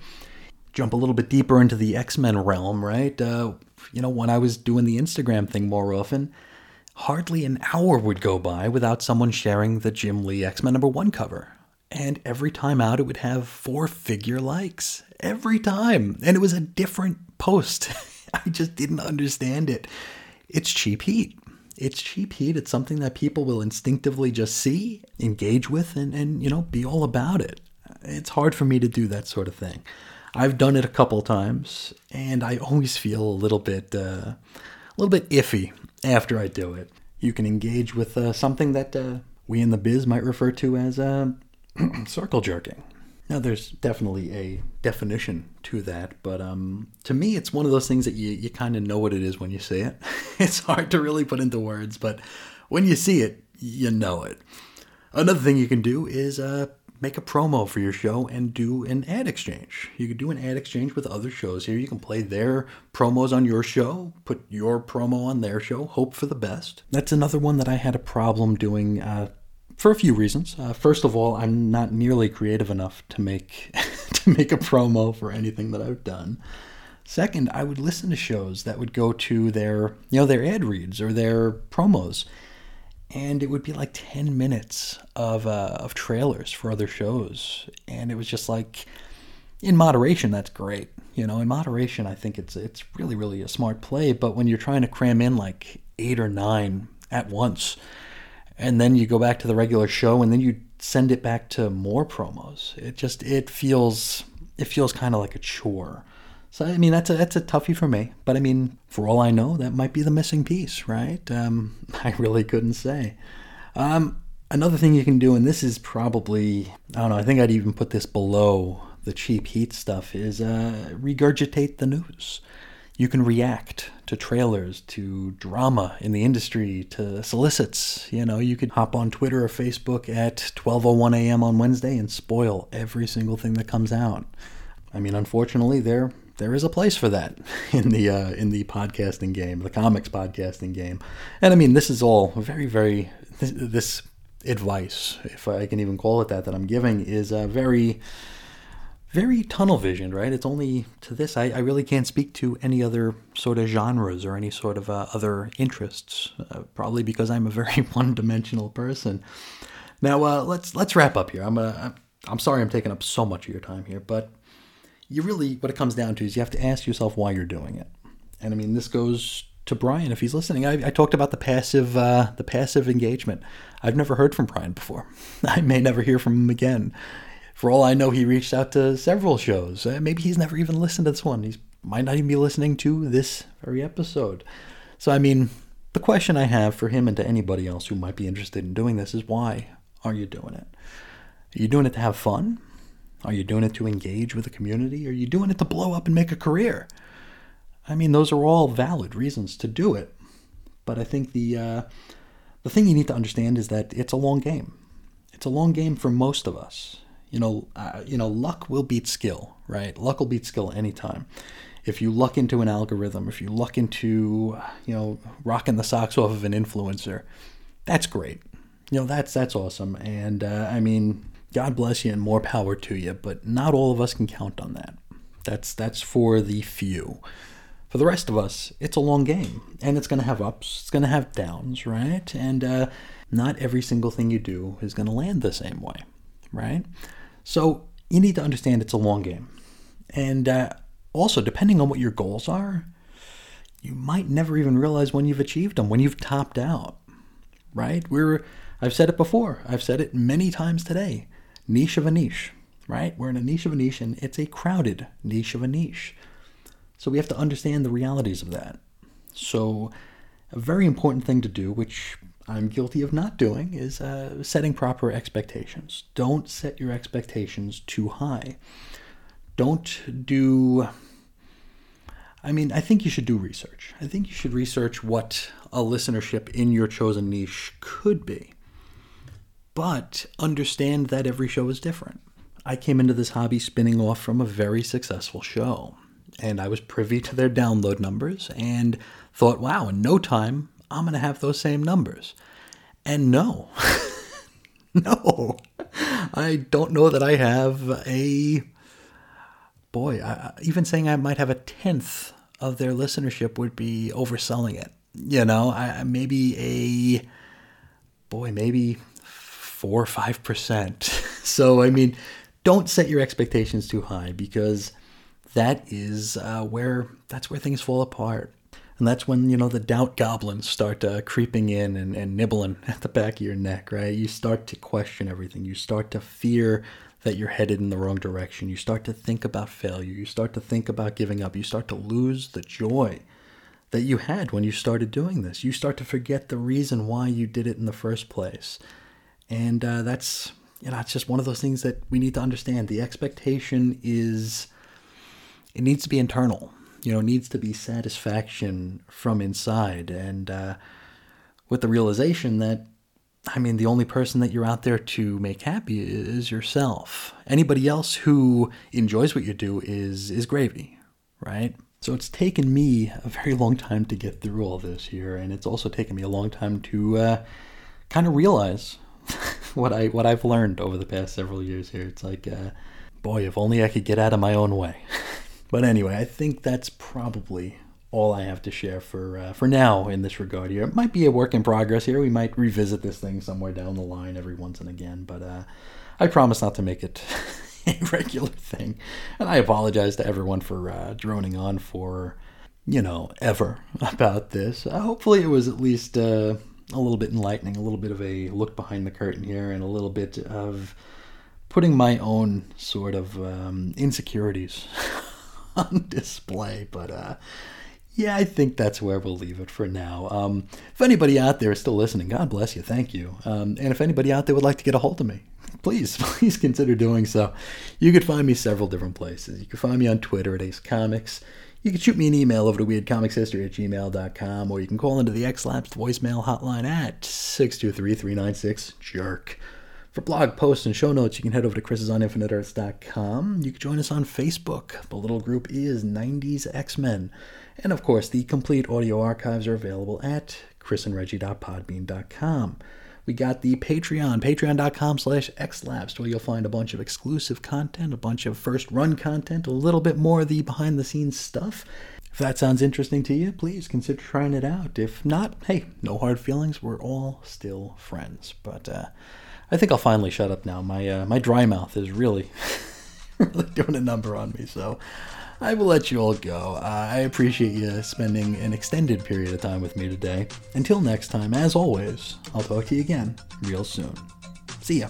Jump a little bit deeper into the X Men realm, right? Uh, you know, when I was doing the Instagram thing more often, hardly an hour would go by without someone sharing the Jim Lee X Men number one cover. And every time out it would have four figure likes. Every time. And it was a different post. I just didn't understand it. It's cheap heat. It's cheap heat. It's something that people will instinctively just see engage with and, and you know be all about it. It's hard for me to do that sort of thing. I've done it a couple times and i always feel a little bit uh, a little bit iffy after i do it you can engage with uh, something that uh, we in the biz might refer to as uh, circle jerking. Now, there's definitely a definition to that, but um, to me, it's one of those things that you, you kind of know what it is when you see it. it's hard to really put into words, but when you see it, you know it. Another thing you can do is uh, make a promo for your show and do an ad exchange. You could do an ad exchange with other shows here. You can play their promos on your show, put your promo on their show, hope for the best. That's another one that I had a problem doing. Uh, for a few reasons. Uh, first of all, I'm not nearly creative enough to make to make a promo for anything that I've done. Second, I would listen to shows that would go to their you know their ad reads or their promos, and it would be like ten minutes of uh, of trailers for other shows, and it was just like, in moderation, that's great. You know, in moderation, I think it's it's really really a smart play. But when you're trying to cram in like eight or nine at once and then you go back to the regular show and then you send it back to more promos it just it feels it feels kind of like a chore so i mean that's a that's a toughie for me but i mean for all i know that might be the missing piece right um, i really couldn't say um, another thing you can do and this is probably i don't know i think i'd even put this below the cheap heat stuff is uh, regurgitate the news you can react to trailers, to drama in the industry, to solicits. You know, you could hop on Twitter or Facebook at 12:01 a.m. on Wednesday and spoil every single thing that comes out. I mean, unfortunately, there there is a place for that in the uh, in the podcasting game, the comics podcasting game. And I mean, this is all very, very this, this advice, if I can even call it that, that I'm giving is uh, very very tunnel visioned, right? It's only to this. I, I, really can't speak to any other sort of genres or any sort of uh, other interests, uh, probably because I'm a very one dimensional person. Now, uh, let's let's wrap up here. I'm I'm sorry I'm taking up so much of your time here, but you really what it comes down to is you have to ask yourself why you're doing it. And I mean, this goes to Brian if he's listening. I, I talked about the passive uh, the passive engagement. I've never heard from Brian before. I may never hear from him again for all I know, he reached out to several shows. Uh, maybe he's never even listened to this one. He might not even be listening to this very episode. So, I mean, the question I have for him and to anybody else who might be interested in doing this is why are you doing it? Are you doing it to have fun? Are you doing it to engage with the community? Are you doing it to blow up and make a career? I mean, those are all valid reasons to do it. But I think the uh, the thing you need to understand is that it's a long game. It's a long game for most of us. You know, uh, you know, luck will beat skill, right? Luck will beat skill anytime if you luck into an algorithm, if you luck into, you know, rocking the socks off of an influencer, that's great. You know, that's that's awesome. And uh, I mean, God bless you and more power to you. But not all of us can count on that. That's that's for the few. For the rest of us, it's a long game, and it's going to have ups, it's going to have downs, right? And uh, not every single thing you do is going to land the same way, right? So you need to understand it's a long game, and uh, also, depending on what your goals are, you might never even realize when you've achieved them, when you've topped out. Right? We're I've said it before. I've said it many times today. Niche of a niche, right? We're in a niche of a niche and it's a crowded niche of a niche. So we have to understand the realities of that. So a very important thing to do, which I'm guilty of not doing, is uh, setting proper expectations. Don't set your expectations too high. Don't do I mean, I think you should do research. I think you should research what a listenership in your chosen niche could be. But understand that every show is different. I came into this hobby spinning off from a very successful show, and I was privy to their download numbers and thought, wow, in no time, I'm going to have those same numbers. And no, no, I don't know that I have a boy, I, even saying I might have a tenth of their listenership would be overselling it. You know, I, maybe a boy, maybe four or five percent. so I mean, don't set your expectations too high because that is uh, where that's where things fall apart. And that's when, you know, the doubt goblins start uh, creeping in and, and nibbling at the back of your neck, right? You start to question everything. You start to fear that you're headed in the wrong direction. You start to think about failure. You start to think about giving up. You start to lose the joy that you had when you started doing this. You start to forget the reason why you did it in the first place. And uh, that's, you know, it's just one of those things that we need to understand. The expectation is, it needs to be internal. You know, it needs to be satisfaction from inside. And uh, with the realization that I mean, the only person that you're out there to make happy is yourself. Anybody else who enjoys what you do is is gravy, right? So it's taken me a very long time to get through all this here, and it's also taken me a long time to uh, kind of realize what I what I've learned over the past several years here. It's like, uh, boy, if only I could get out of my own way. but anyway, I think that's probably all I have to share for uh, for now in this regard here. It might be a work in progress here. We might revisit this thing somewhere down the line every once and again, but uh, I promise not to make it a regular thing. And I apologize to everyone for uh, droning on for you know ever about this. Uh, hopefully, it was at least uh, a little bit enlightening, a little bit of a look behind the curtain here, and a little bit of putting my own sort of um, insecurities on display. But uh, yeah, I think that's where we'll leave it for now. Um, if anybody out there is still listening, God bless you. Thank you. Um, and if anybody out there would like to get a hold of me, please, please consider doing so. You could find me several different places. You can find me on Twitter at Ace Comics. You can shoot me an email over to weirdcomicshistory at gmail.com, or you can call into the X-Lapsed voicemail hotline at 623-396-JERK. For blog posts and show notes, you can head over to chrisisoninfiniteearths.com. You can join us on Facebook. The little group is 90s X-Men. And of course, the complete audio archives are available at chrisandreggie.podbean.com. We got the Patreon, patreon.com slash xlapsed, where you'll find a bunch of exclusive content, a bunch of first run content, a little bit more of the behind the scenes stuff. If that sounds interesting to you, please consider trying it out. If not, hey, no hard feelings. We're all still friends. But uh, I think I'll finally shut up now. My uh, my dry mouth is really, really doing a number on me. So I will let you all go. Uh, I appreciate you spending an extended period of time with me today. Until next time, as always, I'll talk to you again real soon. See ya.